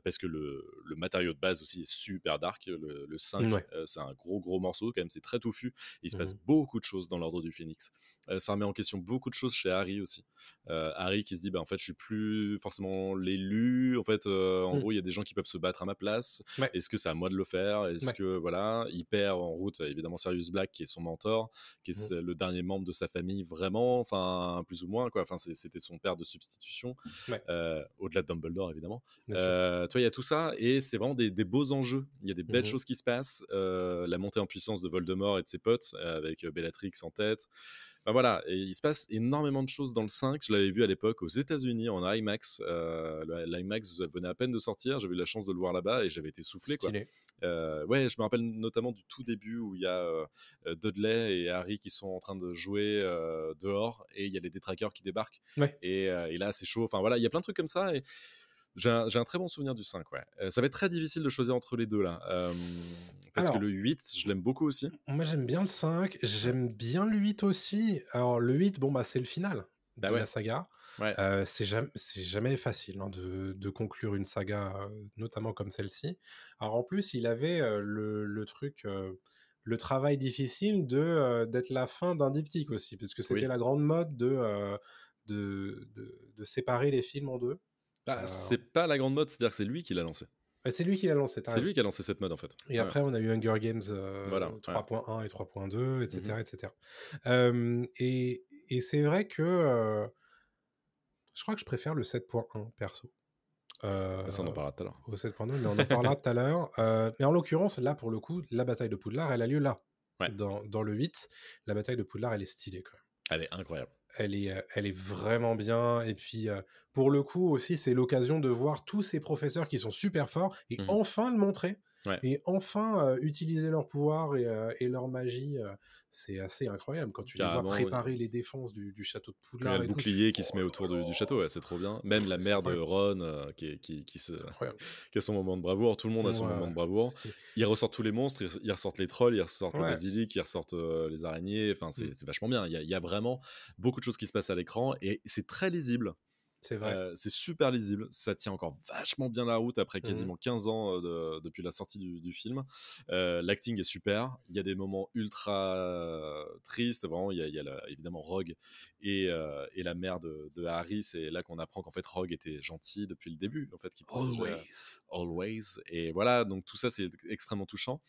[SPEAKER 5] parce que le, le matériau de base aussi est super dark. Le, le 5
[SPEAKER 4] Ouais.
[SPEAKER 5] euh, c'est un gros gros morceau quand même. C'est très touffu. Il se passe
[SPEAKER 4] Mhm.
[SPEAKER 5] beaucoup de choses dans l'ordre du Phénix. Ça remet en question beaucoup de choses chez Harry aussi. Harry qui se dit, bah, en fait, je suis plus forcément l'élu. En fait, euh, En
[SPEAKER 4] Mm.
[SPEAKER 5] gros, il y a des gens qui peuvent se battre à ma place.
[SPEAKER 4] Ouais.
[SPEAKER 5] Est-ce que c'est à moi de le faire? Est-ce
[SPEAKER 4] Ouais.
[SPEAKER 5] que voilà, il perd en route évidemment Sirius Black qui est son mentor, qui est
[SPEAKER 4] Mm.
[SPEAKER 5] le dernier membre de sa famille vraiment, enfin plus ou moins quoi. Enfin, c'était son père de substitution,
[SPEAKER 4] Ouais.
[SPEAKER 5] euh, au-delà de Dumbledore évidemment. Euh, toi, il y a tout ça et c'est vraiment des, des beaux enjeux. Il y a des belles
[SPEAKER 4] Mhm.
[SPEAKER 5] choses qui se passent. Euh, la montée en puissance de Voldemort et de ses potes euh, avec Bellatrix en tête. Enfin, voilà, et il se passe énormément de choses dans le 5. Je l'avais vu à l'époque aux États-Unis en IMAX. Euh, L'IMAX venait à peine de sortir. J'avais eu la chance de le voir là-bas et j'avais été soufflé. Quoi. Euh, ouais, je me rappelle notamment du tout début où il y a euh, Dudley et Harry qui sont en train de jouer euh, dehors et il y a les détraqueurs qui débarquent.
[SPEAKER 4] Ouais.
[SPEAKER 5] Et, et là, c'est chaud. Enfin voilà, il y a plein de trucs comme ça. Et j'ai un, très bon souvenir du 5. Ouais. Euh, ça va être très difficile de choisir entre les deux là. Euh, parce
[SPEAKER 4] Alors-
[SPEAKER 5] que le 8, je l'aime beaucoup aussi.
[SPEAKER 4] Moi, j'aime bien le 5, j'aime bien le 8 aussi. Alors, le 8, bon, bah, c'est le final
[SPEAKER 5] Bah
[SPEAKER 4] de
[SPEAKER 5] ouais.
[SPEAKER 4] la saga.
[SPEAKER 5] Ouais.
[SPEAKER 4] Euh, c'est jamais, facile hein, de, de conclure une saga, notamment comme celle-ci. Alors, en plus, il avait le, le truc, le travail difficile de euh, d'être la fin d'un diptyque aussi, parce que c'était
[SPEAKER 5] Oui.
[SPEAKER 4] la grande mode de, euh, de, de, de séparer les films en deux.
[SPEAKER 5] Bah, C'est pas la grande mode, c'est-à-dire que c'est lui qui l'a lancé.
[SPEAKER 4] C'est lui qui l'a lancé.
[SPEAKER 5] C'est lui qui a lancé cette mode en fait.
[SPEAKER 4] Et
[SPEAKER 5] Ouais.
[SPEAKER 4] après, on a eu Hunger Games euh,
[SPEAKER 5] Voilà, ouais.
[SPEAKER 4] 3.1 et 3.2, etc. Etc. Euh, et et c'est vrai que euh, je crois que je préfère le 7.1 perso. Euh,
[SPEAKER 5] Ça, on en parlera tout à l'heure.
[SPEAKER 4] au 7.2, mais on en parlera tout à l'heure. Euh, mais en l'occurrence, là, pour le coup, la bataille de Poudlard, elle a lieu là.
[SPEAKER 5] Ouais.
[SPEAKER 4] Dans, dans le 8, la bataille de Poudlard, elle est stylée quand même.
[SPEAKER 5] Elle est incroyable.
[SPEAKER 4] Elle est, elle est vraiment bien. Et puis, euh, pour le coup aussi, c'est l'occasion de voir tous ces professeurs qui sont super forts et
[SPEAKER 5] Mhm.
[SPEAKER 4] enfin le montrer.
[SPEAKER 5] Ouais.
[SPEAKER 4] Et enfin euh, utiliser leur pouvoir et, euh, et leur magie. euh, c'est assez incroyable quand tu les
[SPEAKER 5] Carrément,
[SPEAKER 4] vois
[SPEAKER 5] oui.
[SPEAKER 4] préparer les défenses du, du château de
[SPEAKER 5] Quand il y
[SPEAKER 4] Poudlard.
[SPEAKER 5] a le
[SPEAKER 4] tout,
[SPEAKER 5] bouclier qui se
[SPEAKER 4] oh
[SPEAKER 5] met
[SPEAKER 4] là
[SPEAKER 5] autour du, château, ouais, c'est trop bien. Même la mère de. Ron qui, qui, qui, se,
[SPEAKER 4] incroyable.
[SPEAKER 5] qui a son moment de bravoure. Tout le monde a son moment de bravoure. Ils ressortent tous les monstres, ils, ils ressortent les trolls, ils ressortent le basilic, ils ressortent les araignées. Enfin, c'est
[SPEAKER 4] Mm.
[SPEAKER 5] vachement bien. Il y, a, il y a vraiment beaucoup de choses qui se passent à l'écran et c'est très lisible.
[SPEAKER 4] C'est vrai.
[SPEAKER 5] Euh, c'est super lisible. Ça tient encore vachement bien la route après
[SPEAKER 4] Mhm.
[SPEAKER 5] quasiment 15 ans de- depuis la sortie du, du film. Euh, L'acting est super. Il y a des moments ultra tristes. Vraiment, il y a, il y a la- évidemment Rogue et, euh, et la mère de, de Harry. C'est là qu'on apprend qu'en fait Rogue était gentil depuis le début. En fait, always. Et voilà, donc tout ça c'est extrêmement touchant.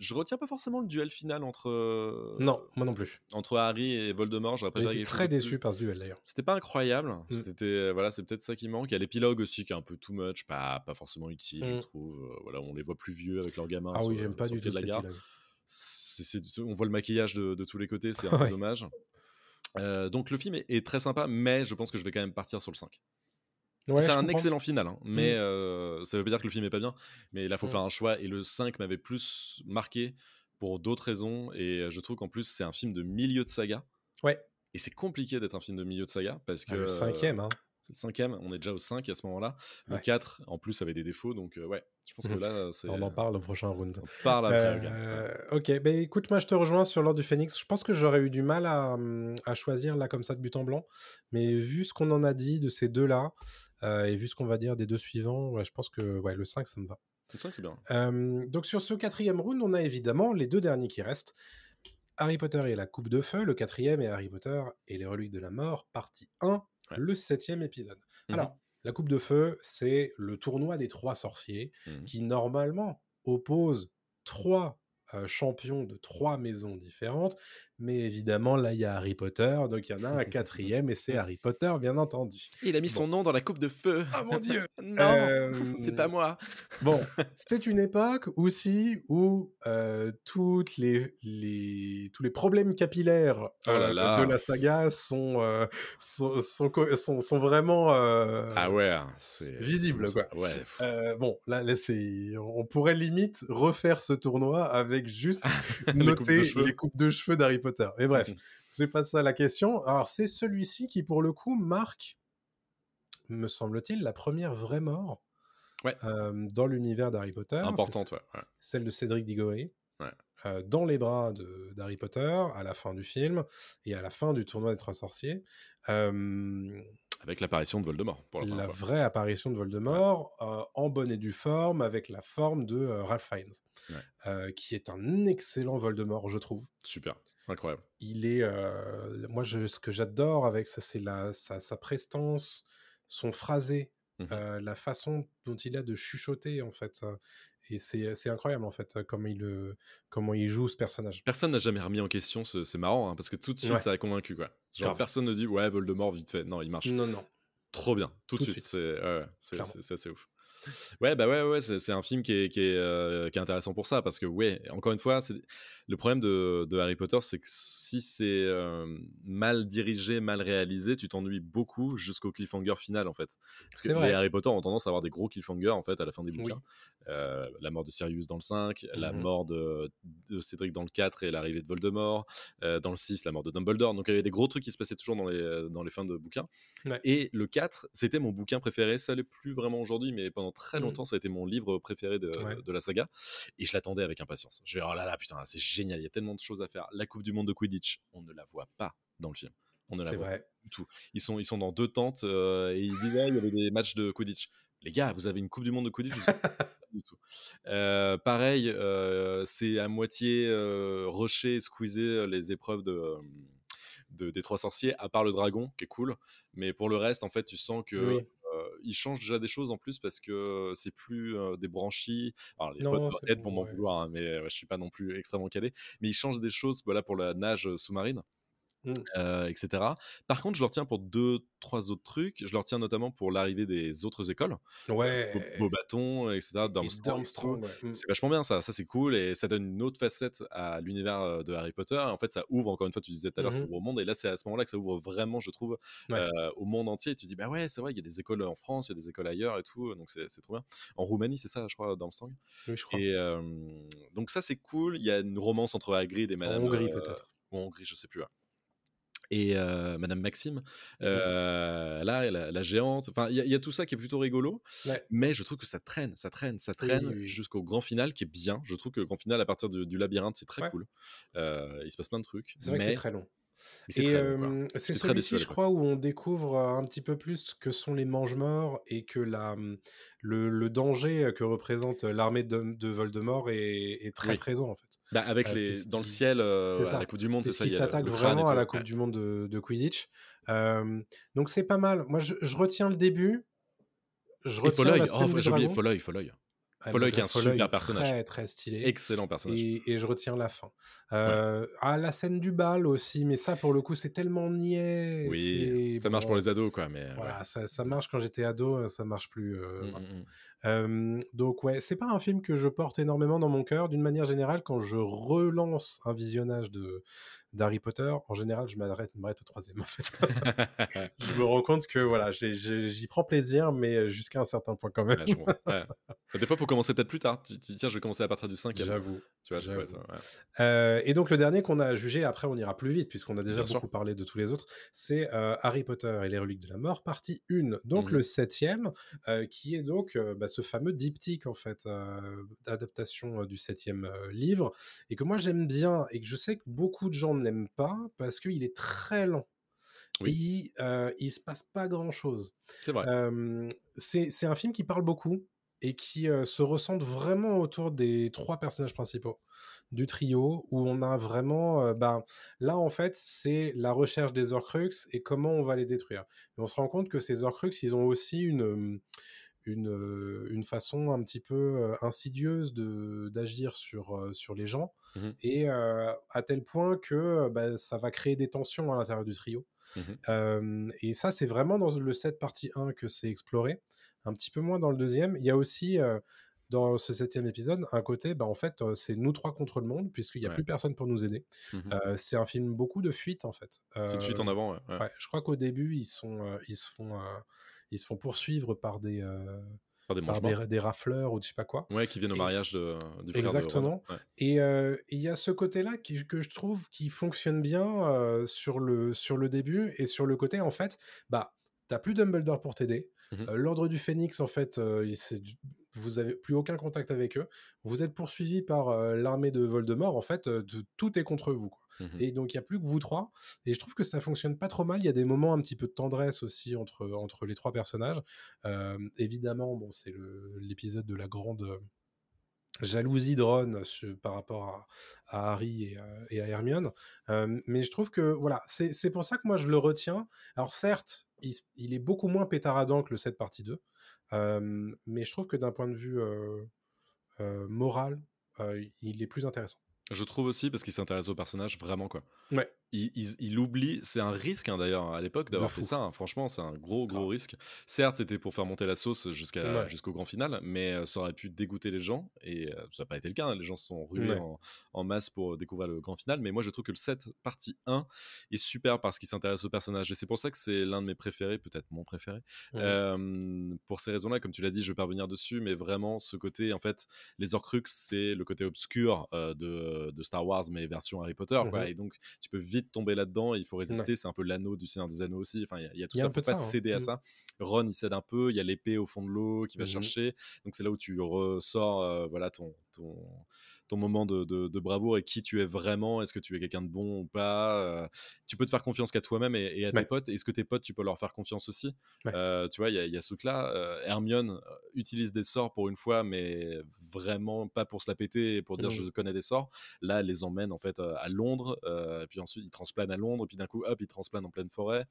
[SPEAKER 5] Je retiens pas forcément le duel final entre euh,
[SPEAKER 4] Non, moi non plus.
[SPEAKER 5] entre Harry et Voldemort.
[SPEAKER 4] J'ai été très déçu par ce duel d'ailleurs.
[SPEAKER 5] c'était pas incroyable.
[SPEAKER 4] Mm.
[SPEAKER 5] C'était voilà, c'est peut-être ça qui manque. Il y a l'épilogue aussi qui est un peu too much, pas pas forcément utile, je
[SPEAKER 4] Mm.
[SPEAKER 5] trouve. Euh, voilà, on les voit plus vieux avec leurs gamins.
[SPEAKER 4] Ah oui, j'aime pas du tout cet épilogue.
[SPEAKER 5] On voit le maquillage de, de tous les côtés, c'est un peu
[SPEAKER 4] Ouais.
[SPEAKER 5] dommage. Euh, donc le film est, est très sympa, mais je pense que je vais quand même partir sur le 5.
[SPEAKER 4] Ouais,
[SPEAKER 5] c'est un
[SPEAKER 4] comprends.
[SPEAKER 5] excellent final, hein, mais euh, ça veut pas dire que le film est pas bien. Mais là, faut faire un choix. Et le 5 m'avait plus marqué pour d'autres raisons. Et je trouve qu'en plus, c'est un film de milieu de saga.
[SPEAKER 4] Ouais.
[SPEAKER 5] Et c'est compliqué d'être un film de milieu de saga parce que
[SPEAKER 4] Ah, le cinquième, hein.
[SPEAKER 5] Le cinquième, on est déjà au 5 à ce moment-là. Le
[SPEAKER 4] Ouais.
[SPEAKER 5] 4, en plus, avait des défauts. Donc, euh, ouais, je pense que là, c'est.
[SPEAKER 4] On en parle au prochain round.
[SPEAKER 5] On parle après.
[SPEAKER 4] Euh, ok, ben écoute, moi je te rejoins sur l'ordre du Phoenix. Je pense que j'aurais eu du mal à, hum, à choisir là comme ça de but en blanc, mais vu ce qu'on en a dit de ces deux-là euh, et vu ce qu'on va dire des deux suivants, ouais, je pense que ouais, le 5 ça me va.
[SPEAKER 5] Le 5, c'est bien.
[SPEAKER 4] Euh, donc sur ce quatrième round, on a évidemment les deux derniers qui restent. Harry Potter et la Coupe de Feu, le quatrième, et Harry Potter et les Reliques de la Mort, partie 1,
[SPEAKER 5] Ouais.
[SPEAKER 4] le septième épisode.
[SPEAKER 5] Mhm.
[SPEAKER 4] Alors, la Coupe de Feu, c'est le tournoi des trois sorciers
[SPEAKER 5] Mhm.
[SPEAKER 4] qui normalement oppose trois euh, champions de trois maisons différentes, mais évidemment là il y a Harry Potter, donc il y en a un quatrième et c'est Harry Potter bien entendu.
[SPEAKER 5] Il a mis son nom dans la coupe de feu.
[SPEAKER 4] Ah mon dieu
[SPEAKER 5] non,
[SPEAKER 4] Euh,
[SPEAKER 5] c'est pas moi.
[SPEAKER 4] Bon, c'est une époque aussi où euh, toutes les, les, tous les problèmes capillaires
[SPEAKER 5] Oh là
[SPEAKER 4] euh, de la saga sont, sont, sont, sont, sont vraiment
[SPEAKER 5] Ah ouais, c'est.
[SPEAKER 4] visible,
[SPEAKER 5] c'est-
[SPEAKER 4] quoi.
[SPEAKER 5] Ouais.
[SPEAKER 4] bon, là, là on pourrait limite refaire ce tournoi avec juste noter les coupes de cheveux d'Harry Potter. Mais bref,
[SPEAKER 5] Mhm.
[SPEAKER 4] c'est pas ça la question. Alors, c'est celui-ci qui, pour le coup, marque, me semble-t-il, la première vraie mort
[SPEAKER 5] Ouais.
[SPEAKER 4] euh, dans l'univers d'Harry Potter.
[SPEAKER 5] Importante, ouais. ouais.
[SPEAKER 4] Celle de Cédric Diggory. Euh, dans les bras d'Harry Potter à la fin du film et à la fin du tournoi des trois sorciers. Euh,
[SPEAKER 5] Avec l'apparition de Voldemort, pour la
[SPEAKER 4] la vraie apparition de Voldemort euh, en bonne et due forme avec la forme de Ralph Fiennes,
[SPEAKER 5] Ouais.
[SPEAKER 4] qui est un excellent Voldemort, je trouve.
[SPEAKER 5] Super, incroyable.
[SPEAKER 4] Il est, euh, moi, je, ce que j'adore avec ça, c'est la, sa, sa prestance, son phrasé
[SPEAKER 5] Mhm.
[SPEAKER 4] euh, la façon dont il a de chuchoter en fait. euh, Et c'est incroyable en fait, euh, comment il, euh, comment il joue ce personnage.
[SPEAKER 5] Personne n'a jamais remis en question, ce- c'est marrant, hein, parce que tout de suite,
[SPEAKER 4] Ouais.
[SPEAKER 5] ça a convaincu, quoi. Genre,
[SPEAKER 4] Grave.
[SPEAKER 5] personne ne dit, ouais, Voldemort, vite fait. Non, il marche
[SPEAKER 4] Non, non.
[SPEAKER 5] trop bien, tout,
[SPEAKER 4] Tout
[SPEAKER 5] de suite.
[SPEAKER 4] suite.
[SPEAKER 5] C'est c'est assez ouf. Ouais, bah ouais, ouais, c'est un film qui est, qui, est, euh, qui est intéressant pour ça, parce que, ouais, encore une fois, le problème de, de Harry Potter, c'est que si c'est euh, mal dirigé, mal réalisé, tu t'ennuies beaucoup jusqu'au cliffhanger final, en fait. Parce que
[SPEAKER 4] vrai.
[SPEAKER 5] les Harry Potter ont tendance à avoir des gros cliffhangers, en fait, à la fin des
[SPEAKER 4] Oui.
[SPEAKER 5] bouquins. Euh, la mort de Sirius dans le 5, la
[SPEAKER 4] Mhm.
[SPEAKER 5] mort de, de Cédric dans le 4 et l'arrivée de Voldemort, dans le 6, la mort de Dumbledore. Donc il y avait des gros trucs qui se passaient toujours dans les, dans les fins de bouquins.
[SPEAKER 4] Ouais.
[SPEAKER 5] Et le 4, c'était mon bouquin préféré. Ça l'est plus vraiment aujourd'hui, mais pendant très
[SPEAKER 4] Mhm.
[SPEAKER 5] longtemps, ça a été mon livre préféré de,
[SPEAKER 4] Ouais.
[SPEAKER 5] de la saga. Et je l'attendais avec impatience. Je vais, oh là là, putain, c'est génial, il y a tellement de choses à faire. La Coupe du Monde de Quidditch, on ne la voit pas dans le film. On ne la voit
[SPEAKER 4] vrai.
[SPEAKER 5] du tout. Ils sont, ils sont dans deux tentes euh, et ils disent ah, il y avait des matchs de Quidditch. Les gars, vous avez une Coupe du Monde de Quidditch pas du tout. Euh, pareil, euh, c'est à moitié euh, rusher, squeezer les épreuves de, de- des trois sorciers, à part le dragon, qui est cool. Mais pour le reste, en fait, tu sens que
[SPEAKER 4] Oui.
[SPEAKER 5] Euh, ils changent déjà des choses en plus parce que c'est plus euh, des branchies. Alors les
[SPEAKER 4] Non,
[SPEAKER 5] Potterheads
[SPEAKER 4] c'est-
[SPEAKER 5] vont m'en
[SPEAKER 4] ouais.
[SPEAKER 5] vouloir, hein, mais je suis pas non plus extrêmement calé. Mais ils changent des choses, voilà pour la nage sous-marine.
[SPEAKER 4] Mm.
[SPEAKER 5] euh, etc. Par contre, je le retiens pour deux, trois autres trucs. Je le retiens notamment pour l'arrivée des autres écoles,
[SPEAKER 4] Ouais.
[SPEAKER 5] Beau, Bâton, etc. Durmstrang,
[SPEAKER 4] ouais. Mm.
[SPEAKER 5] C'est vachement bien ça, ça c'est cool et ça donne une autre facette à l'univers de Harry Potter. En fait, ça ouvre encore une fois, tu disais tout à l'heure, ça ouvre au monde et là c'est à ce moment-là que ça ouvre vraiment, je trouve,
[SPEAKER 4] Ouais.
[SPEAKER 5] euh, au monde entier. Et tu dis bah ouais, c'est vrai, il y a des écoles en France, il y a des écoles ailleurs et tout, donc c'est trop bien. En Roumanie, c'est ça, je crois, Durmstrang?
[SPEAKER 4] Oui, je crois.
[SPEAKER 5] Et euh, donc ça c'est cool. Il y a une romance entre Hagrid et
[SPEAKER 4] En
[SPEAKER 5] Madame.
[SPEAKER 4] Hongrie,
[SPEAKER 5] euh,
[SPEAKER 4] peut-être.
[SPEAKER 5] ou en Hongrie, je sais plus. ouais. Et euh, Madame Maxime, euh, là, la, la géante. Enfin, il y, a- il y a tout ça qui est plutôt rigolo.
[SPEAKER 4] Ouais.
[SPEAKER 5] Mais je trouve que ça traîne, ça traîne, ça traîne
[SPEAKER 4] oui, oui.
[SPEAKER 5] jusqu'au grand final qui est bien. Je trouve que le grand final, à partir du, du labyrinthe, c'est très
[SPEAKER 4] Ouais.
[SPEAKER 5] cool. Euh, il se passe plein de trucs.
[SPEAKER 4] C'est vrai que c'est
[SPEAKER 5] mais-
[SPEAKER 4] très long.
[SPEAKER 5] C'est
[SPEAKER 4] Et euh, celui-ci, je crois, où on découvre un petit peu plus que sont les mange-morts et que la, hum, le, le danger que représente l'armée de, de Voldemort est, est très
[SPEAKER 5] Oui.
[SPEAKER 4] présent, en fait.
[SPEAKER 5] Bah, avec
[SPEAKER 4] Euh,
[SPEAKER 5] les, dans le ciel, euh, à
[SPEAKER 4] ça.
[SPEAKER 5] la Coupe du Monde, c'est ça. il
[SPEAKER 4] qu'il
[SPEAKER 5] y a
[SPEAKER 4] s'attaque
[SPEAKER 5] le crâne et
[SPEAKER 4] vraiment à la Coupe
[SPEAKER 5] Ouais.
[SPEAKER 4] du Monde de, de Quidditch. Donc c'est pas mal. Moi, je, je retiens le début. Je
[SPEAKER 5] Et
[SPEAKER 4] retiens
[SPEAKER 5] Folloy,
[SPEAKER 4] la
[SPEAKER 5] oh, j'ai oublié. Folloy, Folloy. Folloy qui est un
[SPEAKER 4] Folloy,
[SPEAKER 5] super personnage.
[SPEAKER 4] Très, très stylé.
[SPEAKER 5] Excellent personnage.
[SPEAKER 4] Et, et je retiens la fin. Euh, Ah, la scène du bal aussi, mais ça, pour le coup, c'est tellement niais.
[SPEAKER 5] oui, ça marche pour les ados, quoi. Mais
[SPEAKER 4] Voilà,
[SPEAKER 5] ouais.
[SPEAKER 4] ça, ça marche quand j'étais ado, ça marche plus. euh,
[SPEAKER 5] Mm,
[SPEAKER 4] voilà.
[SPEAKER 5] mm, mm.
[SPEAKER 4] Euh, donc ouais, c'est pas un film que je porte énormément dans mon cœur. D'une manière générale, quand je relance un visionnage de d'Harry Potter, en général, je m'arrête m'arrête au troisième. En fait. je me rends compte que voilà, j'y prends plaisir, mais jusqu'à un certain point quand même.
[SPEAKER 5] Ouais, je. Ouais. Bah, Des fois, faut commencer peut-être plus tard. Tu, tiens, je vais commencer à partir du 5
[SPEAKER 4] J'avoue.
[SPEAKER 5] Tu vois, ouais.
[SPEAKER 4] Euh, et donc le dernier qu'on a jugé, après on ira plus vite puisqu'on a déjà
[SPEAKER 5] Bien
[SPEAKER 4] beaucoup
[SPEAKER 5] sûr.
[SPEAKER 4] parlé de tous les autres, c'est euh, Harry Potter et les reliques de la mort, partie 1. Donc
[SPEAKER 5] Mhm.
[SPEAKER 4] le septième, euh, qui est donc euh, bah, ce fameux diptyque en fait, euh, d'adaptation euh, du septième euh, livre, et que moi j'aime bien, et que je sais que beaucoup de gens ne l'aiment pas parce qu'il est très lent.
[SPEAKER 5] Oui.
[SPEAKER 4] Il, euh, il se passe pas grand chose.
[SPEAKER 5] C'est vrai.
[SPEAKER 4] Euh, c'est c'est un film qui parle beaucoup et qui euh, se ressente vraiment autour des trois personnages principaux du trio où on a vraiment euh, ben là en fait c'est la recherche des Horcruxes et comment on va les détruire mais on se rend compte que ces Horcruxes ils ont aussi une une, une façon un petit peu insidieuse de d'agir sur sur les gens
[SPEAKER 5] Mhm.
[SPEAKER 4] et euh, à tel point que ben, ça va créer des tensions à l'intérieur du trio euh, et ça, c'est vraiment dans le set partie 1 que c'est exploré, un petit peu moins dans le deuxième. Il y a aussi, dans ce septième épisode, un côté, bah, en fait, c'est nous trois contre le monde, puisqu'il n'y a
[SPEAKER 5] Ouais.
[SPEAKER 4] plus personne pour nous aider. Euh, c'est un film beaucoup de fuite, en fait.
[SPEAKER 5] C'est une fuite en avant. Ouais. ouais.
[SPEAKER 4] ouais, je crois qu'au début, ils, sont, euh, ils, se font, ils se font poursuivre par des, euh,
[SPEAKER 5] Par des
[SPEAKER 4] par des, des rafleurs ou je sais pas quoi.
[SPEAKER 5] Ouais, qui viennent au
[SPEAKER 4] Et-
[SPEAKER 5] mariage de, du frère
[SPEAKER 4] Exactement.
[SPEAKER 5] de. Ouais.
[SPEAKER 4] Et euh, il y a ce côté-là qui- que je trouve qui fonctionne bien euh, sur, le, sur le début et sur le côté, en fait, bah, t'as plus Dumbledore pour t'aider. Euh, L'ordre du Phénix, en fait, euh, il- vous avez plus aucun contact avec eux. Vous êtes poursuivi par euh, l'armée de Voldemort. En fait, de- tout est contre vous. quoi.
[SPEAKER 5] Mhm.
[SPEAKER 4] Et donc, il n'y a plus que vous trois. Et je trouve que ça fonctionne pas trop mal. Il y a des moments un petit peu de tendresse aussi entre, entre les trois personnages. Évidemment, bon, c'est l'épisode de la grande jalousie de par rapport à, Harry et, euh, et à Hermione. Mais je trouve que voilà, c'est pour ça que moi je le retiens. Alors certes, il, est beaucoup moins pétaradant que le 7 partie 2, euh, mais je trouve que d'un point de vue euh, euh, moral, il est plus intéressant.
[SPEAKER 5] Je trouve aussi parce qu'il s'intéresse au personnage vraiment quoi.
[SPEAKER 4] Ouais.
[SPEAKER 5] Il, il- il oublie, c'est un risque hein, d'ailleurs à l'époque d'avoir fait ça. hein. Franchement, c'est un gros gros
[SPEAKER 4] Grave.
[SPEAKER 5] risque. Certes, c'était pour faire monter la sauce jusqu'à
[SPEAKER 4] Ouais.
[SPEAKER 5] jusqu'au grand final, mais euh, ça aurait pu dégoûter les gens et euh, ça n'a pas été le cas. hein. Les gens se sont rués
[SPEAKER 4] Ouais.
[SPEAKER 5] en, en masse pour découvrir le grand final. Mais moi, je trouve que le 7 partie 1 est super parce qu'il s'intéresse au personnage et c'est pour ça que c'est l'un de mes préférés, peut-être mon préféré. Euh, pour ces raisons-là, comme tu l'as dit, je vais pas revenir dessus, mais vraiment ce côté, en fait, les Horcruxes, c'est le côté obscur euh, de, de Star Wars, mais version Harry Potter, quoi.
[SPEAKER 4] Mhm.
[SPEAKER 5] Et donc, tu peux vite tomber là-dedans. Il faut résister. C'est un peu l'anneau du Seigneur des Anneaux aussi. Enfin, il y a- il y, a tout
[SPEAKER 4] y a
[SPEAKER 5] ça. Faut pas
[SPEAKER 4] ça, hein.
[SPEAKER 5] céder à
[SPEAKER 4] Mhm.
[SPEAKER 5] ça. Ron, il cède un peu. Il y a l'épée au fond de l'eau qui va
[SPEAKER 4] Mhm.
[SPEAKER 5] chercher. Donc, c'est là où tu ressors, euh, voilà, ton, ton ton moment de, de- de bravoure et qui tu es vraiment, est-ce que tu es quelqu'un de bon ou pas, euh, tu peux te faire confiance qu'à toi-même et, et à tes potes, est-ce que tes potes tu peux leur faire confiance aussi
[SPEAKER 4] Ouais.
[SPEAKER 5] Euh, Tu vois, il y, a- il y a ce truc-là, euh, Hermione utilise des sorts pour une fois, mais vraiment pas pour se la péter et pour dire
[SPEAKER 4] Mhm.
[SPEAKER 5] je connais des sorts, là elle les emmène en fait à Londres, et puis ensuite ils transplanent à Londres, et puis d'un coup hop, ils transplanent en pleine forêt,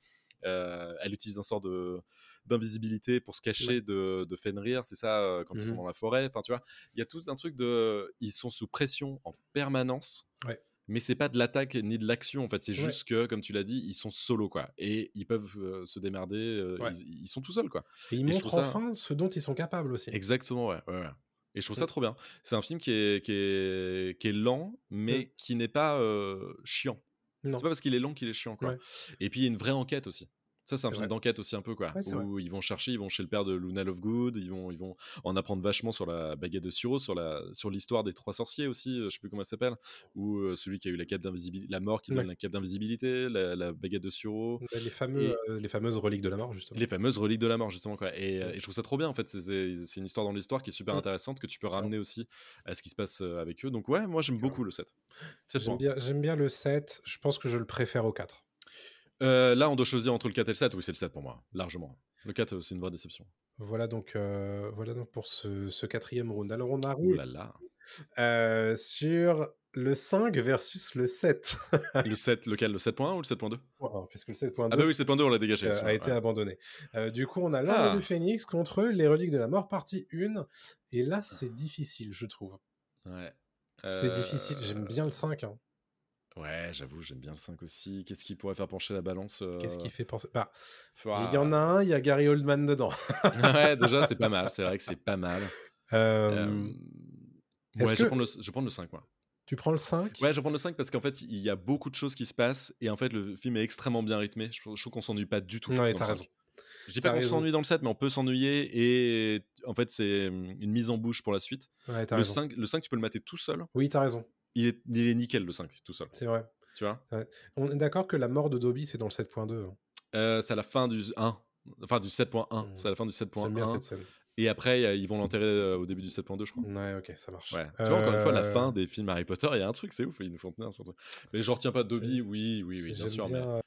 [SPEAKER 5] elle utilise un sort de d'invisibilité pour se cacher de, de Fenrir, c'est ça, euh, quand ils sont
[SPEAKER 4] Mhm.
[SPEAKER 5] dans la forêt. Enfin, tu vois, il y a tout un truc de. Ils sont sous pression en permanence.
[SPEAKER 4] Ouais.
[SPEAKER 5] Mais c'est pas de l'attaque ni de l'action, en fait. C'est
[SPEAKER 4] Ouais.
[SPEAKER 5] juste que, comme tu l'as dit, ils sont solo, quoi. Et ils peuvent euh, se démerder. euh,
[SPEAKER 4] Ouais.
[SPEAKER 5] ils, ils sont tout seuls, quoi.
[SPEAKER 4] Et ils
[SPEAKER 5] Et
[SPEAKER 4] montrent
[SPEAKER 5] ça-
[SPEAKER 4] enfin ce dont ils sont capables aussi.
[SPEAKER 5] Exactement, ouais. Et je trouve ça trop bien. C'est un film qui est, qui est, qui est lent, mais qui n'est pas euh, chiant. C'est pas parce qu'il est long qu'il est chiant, quoi.
[SPEAKER 4] Ouais.
[SPEAKER 5] Et puis il y a une vraie enquête aussi. Ça, c'est un film d'enquête aussi un peu, quoi.
[SPEAKER 4] Ouais,
[SPEAKER 5] où ils vont chercher, ils vont chez le père de Luna Lovegood, ils vont, ils vont en apprendre vachement sur la baguette de Suro, sur la, sur l'histoire des trois sorciers aussi, euh, je sais plus comment ça s'appelle, ou euh, celui qui a eu la cape d'invisibilité, la mort qui donne
[SPEAKER 4] Ouais.
[SPEAKER 5] la cape d'invisibilité, la, la baguette de Suro.
[SPEAKER 4] Les, fameux,
[SPEAKER 5] Et-
[SPEAKER 4] euh, les fameuses reliques de la mort, justement.
[SPEAKER 5] Les fameuses reliques de la mort, justement. Quoi. Et, et je trouve ça trop bien, en fait. C'est- une histoire dans l'histoire qui est super intéressante, que tu peux ramener aussi à ce qui se passe avec eux. Donc, ouais, moi, j'aime beaucoup le 7. 7
[SPEAKER 4] J'aime bien, bien le 7. Je pense que je le préfère au 4.
[SPEAKER 5] Euh, là, on doit choisir entre le 4 et le 7. Oui, c'est le 7 pour moi, largement. Le 4, euh, c'est une vraie déception.
[SPEAKER 4] Voilà donc, euh, voilà donc pour ce, ce quatrième round. Alors on
[SPEAKER 5] Oh
[SPEAKER 4] arrive
[SPEAKER 5] là là.
[SPEAKER 4] euh, sur le 5 versus le 7.
[SPEAKER 5] Le 7, lequel? Le 7.1 ou le 7.2
[SPEAKER 4] Wow, puisque le 7.2
[SPEAKER 5] Ah, bah oui, 7.2, on l'a dégagé.
[SPEAKER 4] euh, a été
[SPEAKER 5] ouais.
[SPEAKER 4] abandonné. Euh, du coup, on a l'ordre
[SPEAKER 5] Ah.
[SPEAKER 4] du Phénix contre les reliques de la mort, partie 1. Et là, c'est difficile, je trouve.
[SPEAKER 5] Ouais.
[SPEAKER 4] C'est difficile. J'aime bien le 5. hein.
[SPEAKER 5] Ouais, j'avoue, j'aime bien le 5 aussi. Qu'est-ce qui pourrait faire pencher la balance euh,
[SPEAKER 4] Qu'est-ce qui fait penser bah, Il y en a un, il y a Gary Oldman dedans.
[SPEAKER 5] ouais, déjà, c'est pas mal. C'est vrai que c'est pas mal.
[SPEAKER 4] Euh,
[SPEAKER 5] Euh, Ouais, je,
[SPEAKER 4] que-
[SPEAKER 5] prendre le, je le 5, moi.
[SPEAKER 4] Tu prends le 5
[SPEAKER 5] Ouais, je vais prendre le 5 parce qu'en fait, il y a beaucoup de choses qui se passent et en fait, le film est extrêmement bien rythmé. Je, je trouve qu'on s'ennuie pas du tout.
[SPEAKER 4] Ouais, t'as
[SPEAKER 5] 5.
[SPEAKER 4] raison.
[SPEAKER 5] Je dis pas qu'on s'ennuie dans le 7, mais on peut s'ennuyer et en fait, c'est hum, une mise en bouche pour la suite.
[SPEAKER 4] Ouais,
[SPEAKER 5] Le
[SPEAKER 4] raison.
[SPEAKER 5] 5, le 5, tu peux le mater tout seul?
[SPEAKER 4] Oui, t'as raison.
[SPEAKER 5] Il est, il est nickel, le 5, tout seul.
[SPEAKER 4] C'est vrai.
[SPEAKER 5] Tu vois?
[SPEAKER 4] On est d'accord que la mort de Dobby, c'est dans le 7.2. hein.
[SPEAKER 5] Euh, C'est à la fin du 1. Enfin, du 7.1.
[SPEAKER 4] Mm.
[SPEAKER 5] C'est à la fin du
[SPEAKER 4] J'aime bien
[SPEAKER 5] 7.1.
[SPEAKER 4] cette scène.
[SPEAKER 5] Et après, ils vont l'enterrer euh, au début du 7.2, je crois.
[SPEAKER 4] Ouais, ok, ça marche.
[SPEAKER 5] Ouais. Tu vois, encore une fois, la
[SPEAKER 4] Euh,
[SPEAKER 5] fin des films Harry Potter, il y a un truc, c'est ouf, ils nous font tenir sur le truc. Mais je retiens pas Dobby, oui, oui, oui, bien sûr.
[SPEAKER 4] bien,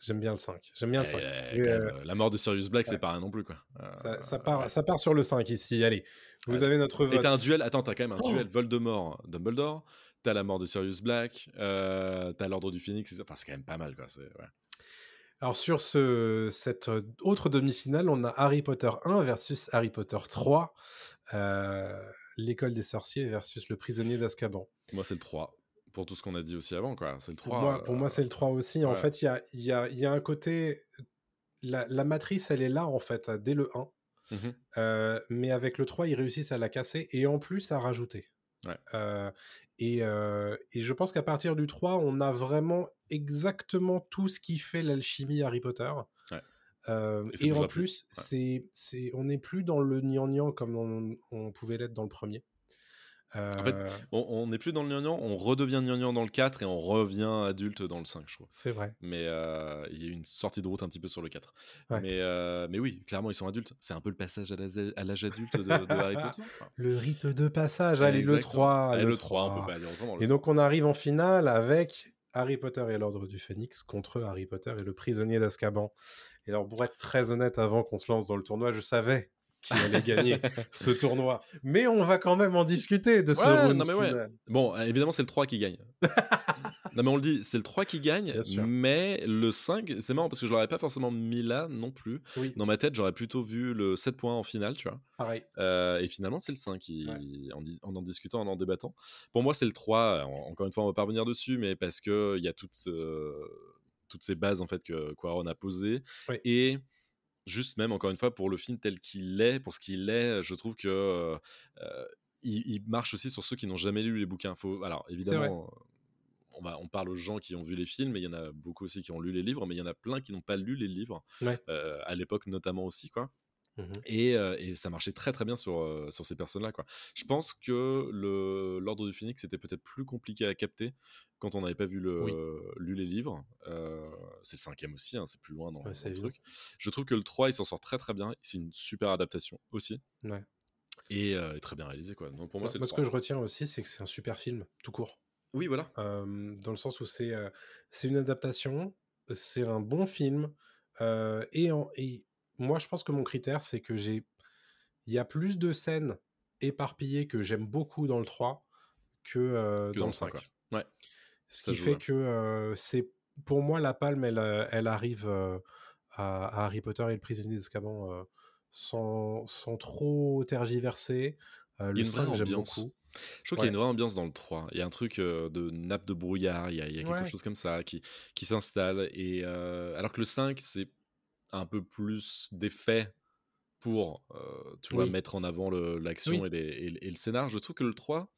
[SPEAKER 4] j'aime bien le 5. J'aime bien le 5.
[SPEAKER 5] Eh,
[SPEAKER 4] Et,
[SPEAKER 5] quand
[SPEAKER 4] euh,
[SPEAKER 5] euh, la mort de Sirius Black,
[SPEAKER 4] ouais.
[SPEAKER 5] c'est pas rien non plus, quoi. Euh,
[SPEAKER 4] ça, ça part, ça part sur le 5 ici. Allez, vous avez notre
[SPEAKER 5] Et
[SPEAKER 4] vote.
[SPEAKER 5] t'as un duel, attends, t'as quand même un
[SPEAKER 4] Oh
[SPEAKER 5] duel Voldemort-Dumbledore, t'as la mort de Sirius Black, euh, t'as l'ordre du ça- enfin c'est quand même pas mal quoi. c'est- ouais.
[SPEAKER 4] Alors sur ce, cette autre demi-finale, on a Harry Potter 1 versus Harry Potter 3. euh, L'école des sorciers versus le prisonnier d'Azkaban.
[SPEAKER 5] Moi c'est le 3, pour tout ce qu'on a dit aussi avant, quoi. C'est le 3.
[SPEAKER 4] Pour moi, moi, c'est le 3 aussi. En fait, il y a, y, a, y a un côté... La, la matrice, elle est là, en fait, dès le 1.
[SPEAKER 5] Mhm.
[SPEAKER 4] Euh, mais avec le 3, ils réussissent à la casser et en plus à rajouter.
[SPEAKER 5] Ouais.
[SPEAKER 4] Euh, et, euh, et je pense qu'à partir du 3, on a vraiment exactement tout ce qui fait l'alchimie Harry Potter.
[SPEAKER 5] Ouais.
[SPEAKER 4] Euh,
[SPEAKER 5] Et
[SPEAKER 4] en
[SPEAKER 5] plus.
[SPEAKER 4] plus, c'est, c'est, on n'est plus dans le gnangnan comme on, on pouvait l'être dans le premier. Euh,
[SPEAKER 5] fait, On- On n'est plus dans le gnangnan, on redevient gnangnan dans le 4 et on revient adulte dans le 5, je trouve.
[SPEAKER 4] c'est vrai.
[SPEAKER 5] Mais euh, il y a eu une sortie de route un petit peu sur le 4.
[SPEAKER 4] Ouais.
[SPEAKER 5] Mais, euh, mais oui, clairement, ils sont adultes. C'est un peu le passage à l'âge adulte de, de Harry Potter.
[SPEAKER 4] Le rite de passage, allez, le
[SPEAKER 5] Exactement.
[SPEAKER 4] 3.
[SPEAKER 5] Allez,
[SPEAKER 4] le
[SPEAKER 5] le 3, on peut pas dire autrement. le
[SPEAKER 4] Et donc on arrive en finale avec Harry Potter et l'Ordre du Phénix contre Harry Potter et le prisonnier d'Azkaban. Et alors pour être très honnête, avant qu'on se lance dans le tournoi, je savais qui allait gagner ce tournoi. Mais on va quand même en discuter de ce
[SPEAKER 5] Ouais,
[SPEAKER 4] round
[SPEAKER 5] non, mais ouais.
[SPEAKER 4] final.
[SPEAKER 5] Bon, évidemment, c'est le 3 qui gagne. non, mais on le dit, c'est le 3 qui gagne, mais le 5, c'est marrant parce que je l'aurais pas forcément mis là non plus.
[SPEAKER 4] Oui,
[SPEAKER 5] Dans ma tête, j'aurais plutôt vu le 7 points en finale, tu vois.
[SPEAKER 4] pareil.
[SPEAKER 5] Euh, et finalement, c'est le 5 qui,
[SPEAKER 4] Ouais.
[SPEAKER 5] en, en en discutant, en en débattant. Pour moi, c'est le 3. En- Encore une fois, on va pas revenir dessus, mais parce qu'il y a toutes, euh, toutes ces bases en fait que Quaron a posées.
[SPEAKER 4] Oui.
[SPEAKER 5] Et juste même, encore une fois, pour le film tel qu'il est, pour ce qu'il est, je trouve que. euh, il, il marche aussi sur ceux qui n'ont jamais lu les bouquins. Faut, alors, évidemment, on, va, on parle aux gens qui ont vu les films, mais il y en a beaucoup aussi qui ont lu les livres, mais il y en a plein qui n'ont pas lu les livres,
[SPEAKER 4] Ouais.
[SPEAKER 5] euh, à l'époque notamment aussi, quoi.
[SPEAKER 4] Mhm.
[SPEAKER 5] Et, euh, et ça marchait très très bien sur, euh, sur ces personnes-là. quoi. Je pense que le- l'ordre du phénix était peut-être plus compliqué à capter quand on n'avait pas vu le,
[SPEAKER 4] Oui.
[SPEAKER 5] lu les livres. C'est le cinquième aussi, hein, c'est plus loin dans,
[SPEAKER 4] Ouais,
[SPEAKER 5] dans
[SPEAKER 4] c'est
[SPEAKER 5] le truc. Je trouve que le 3, il s'en sort très très bien. C'est une super adaptation aussi.
[SPEAKER 4] Ouais.
[SPEAKER 5] Et, très bien réalisé. Quoi. Donc pour moi, c'est
[SPEAKER 4] ce
[SPEAKER 5] 3.
[SPEAKER 4] que je retiens aussi, c'est que c'est un super film, tout court.
[SPEAKER 5] Oui, voilà.
[SPEAKER 4] Dans le sens où c'est c'est une adaptation, c'est un bon film. et, en- et moi, je pense que mon critère, c'est que j'ai. Il y a plus de scènes éparpillées que j'aime beaucoup dans le 3 que, euh,
[SPEAKER 5] Que
[SPEAKER 4] dans,
[SPEAKER 5] dans
[SPEAKER 4] le
[SPEAKER 5] le
[SPEAKER 4] 5.
[SPEAKER 5] 5, quoi. Ouais.
[SPEAKER 4] Ce
[SPEAKER 5] Ça
[SPEAKER 4] qui
[SPEAKER 5] joue,
[SPEAKER 4] fait
[SPEAKER 5] ouais.
[SPEAKER 4] que euh, c'est. Pour moi, la palme, elle, euh, elle arrive euh, à, à Harry Potter et le prisonnier euh, sans, sans trop tergiverser. Le
[SPEAKER 5] a une vraie
[SPEAKER 4] 5, j'aime beaucoup.
[SPEAKER 5] Je trouve qu'il y a une vraie ambiance dans le 3. Il y a un truc euh, de nappe de brouillard, il y a, il y a quelque
[SPEAKER 4] Ouais.
[SPEAKER 5] chose comme ça qui, qui s'installe. Et euh, alors que le 5, c'est un peu plus d'effets pour euh, tu vois,
[SPEAKER 4] Oui.
[SPEAKER 5] mettre en avant le- l'action
[SPEAKER 4] Oui.
[SPEAKER 5] et, le- et le scénar. Je trouve que le 3,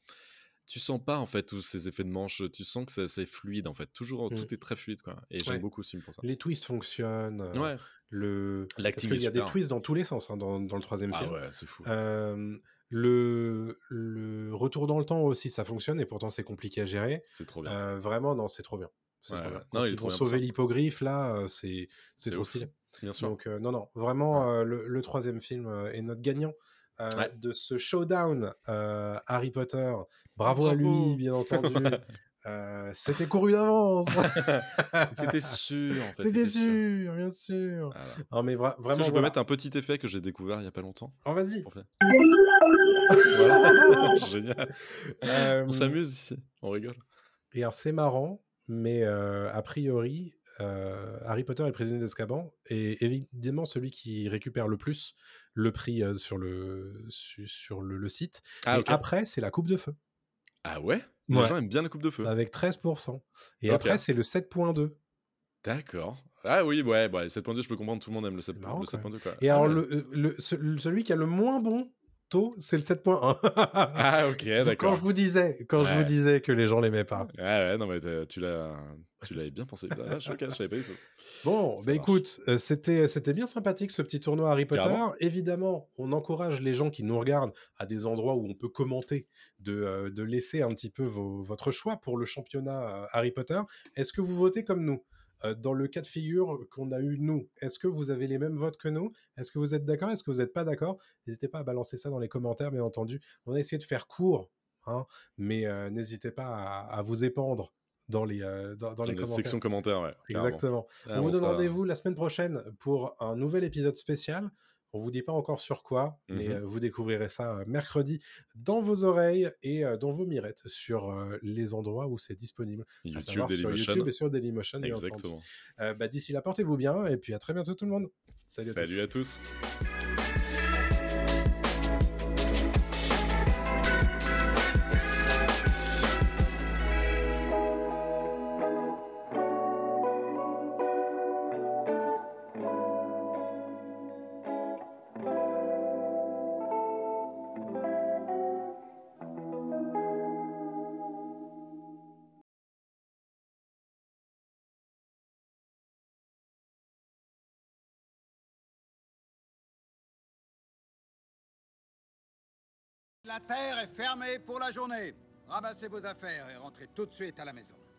[SPEAKER 5] tu sens pas en fait tous ces effets de manche. Tu sens que c'est- c'est fluide en fait. Toujours,
[SPEAKER 4] Mm.
[SPEAKER 5] tout est très fluide. Quoi. Et j'aime
[SPEAKER 4] Ouais.
[SPEAKER 5] beaucoup ce film pour ça.
[SPEAKER 4] Les twists fonctionnent. euh,
[SPEAKER 5] Ouais,
[SPEAKER 4] le... Parce qu'il y a des twists dans tous les sens hein, dans, dans le troisième
[SPEAKER 5] Ah
[SPEAKER 4] film.
[SPEAKER 5] ouais, c'est fou.
[SPEAKER 4] Euh, le, le retour dans le temps aussi, ça fonctionne et pourtant c'est compliqué à gérer.
[SPEAKER 5] C'est trop bien.
[SPEAKER 4] Euh, vraiment, non, c'est trop bien.
[SPEAKER 5] Ouais. Non,
[SPEAKER 4] ils sauver
[SPEAKER 5] ça.
[SPEAKER 4] l'hippogriffe, là, c'est trop
[SPEAKER 5] ouf.
[SPEAKER 4] stylé.
[SPEAKER 5] Bien sûr.
[SPEAKER 4] Donc, euh, non, non, vraiment, euh, le, le troisième film est notre gagnant. euh,
[SPEAKER 5] Ouais.
[SPEAKER 4] de ce showdown Harry Potter. Bravo, à lui, bien entendu. C'était couru d'avance.
[SPEAKER 5] C'était sûr en fait.
[SPEAKER 4] C'était sûr, bien sûr.
[SPEAKER 5] Voilà.
[SPEAKER 4] Non, mais vra-
[SPEAKER 5] Est-ce que
[SPEAKER 4] vraiment,
[SPEAKER 5] je peux
[SPEAKER 4] voilà.
[SPEAKER 5] mettre un petit effet que j'ai découvert il y a pas longtemps
[SPEAKER 4] Oh, vas-y.
[SPEAKER 5] Génial. On s'amuse ici, on rigole.
[SPEAKER 4] Et alors, c'est marrant, mais euh, a priori, euh, Harry Potter et le prisonnier d'Azkaban est évidemment celui qui récupère le plus le prix euh, sur, le, su- sur le, le site.
[SPEAKER 5] Ah,
[SPEAKER 4] et après, c'est la Coupe de Feu,
[SPEAKER 5] Ah ouais? Les
[SPEAKER 4] Ouais.
[SPEAKER 5] gens aiment bien la coupe de feu.
[SPEAKER 4] avec 13%. Et après, c'est le 7.2.
[SPEAKER 5] D'accord. Ah oui, ouais, bah, 7.2, je peux comprendre, tout le monde aime le
[SPEAKER 4] C'est
[SPEAKER 5] 7.2.
[SPEAKER 4] marrant,
[SPEAKER 5] le
[SPEAKER 4] quand même.
[SPEAKER 5] 7.2, quoi.
[SPEAKER 4] Et
[SPEAKER 5] Ah
[SPEAKER 4] alors,
[SPEAKER 5] ouais.
[SPEAKER 4] le, le- ce- celui qui a le moins bon taux, c'est le 7.1.
[SPEAKER 5] Ah ok,
[SPEAKER 4] quand
[SPEAKER 5] d'accord.
[SPEAKER 4] je vous disais, quand je vous disais que les gens l'aimaient pas.
[SPEAKER 5] Ouais, ouais, non, mais t'as- tu l'as, tu l'avais bien pensé. Ah, je, ok, je savais pas du tout.
[SPEAKER 4] Bon,
[SPEAKER 5] Ça
[SPEAKER 4] bah
[SPEAKER 5] marche.
[SPEAKER 4] écoute, euh, c'était c'était bien sympathique ce petit tournoi Harry Potter.
[SPEAKER 5] Carrément.
[SPEAKER 4] Évidemment, on encourage les gens qui nous regardent à des endroits où on peut commenter, de, euh, de laisser un petit peu vos- votre choix pour le championnat euh, Harry Potter. Est-ce que vous votez comme nous? Euh, Dans le cas de figure qu'on a eu nous, est-ce que vous avez les mêmes votes que nous? Est-ce que vous êtes d'accord? Est-ce que vous n'êtes pas d'accord? N'hésitez pas à balancer ça dans les commentaires, bien entendu. On a essayé de faire court, hein, mais euh, n'hésitez pas à, à vous épandre dans les, euh, dans, dans
[SPEAKER 5] Dans
[SPEAKER 4] les
[SPEAKER 5] la
[SPEAKER 4] commentaires.
[SPEAKER 5] section commentaires, ouais.
[SPEAKER 4] Exactement.
[SPEAKER 5] Ah,
[SPEAKER 4] on vous donne rendez-vous la semaine prochaine pour un nouvel épisode spécial. On vous dit pas encore sur quoi, mais
[SPEAKER 5] Mhm.
[SPEAKER 4] euh, vous découvrirez ça euh, mercredi dans vos oreilles et euh, dans vos mirettes sur les endroits où c'est disponible. à
[SPEAKER 5] YouTube,
[SPEAKER 4] savoir sur. YouTube et sur Dailymotion.
[SPEAKER 5] Exactement.
[SPEAKER 4] Bah, D'ici là, portez-vous bien et puis à très bientôt tout le monde. Salut,
[SPEAKER 5] Salut,
[SPEAKER 4] à tous.
[SPEAKER 5] à tous.
[SPEAKER 3] La terre est fermée pour la journée. Ramassez vos affaires et rentrez tout de suite à la maison.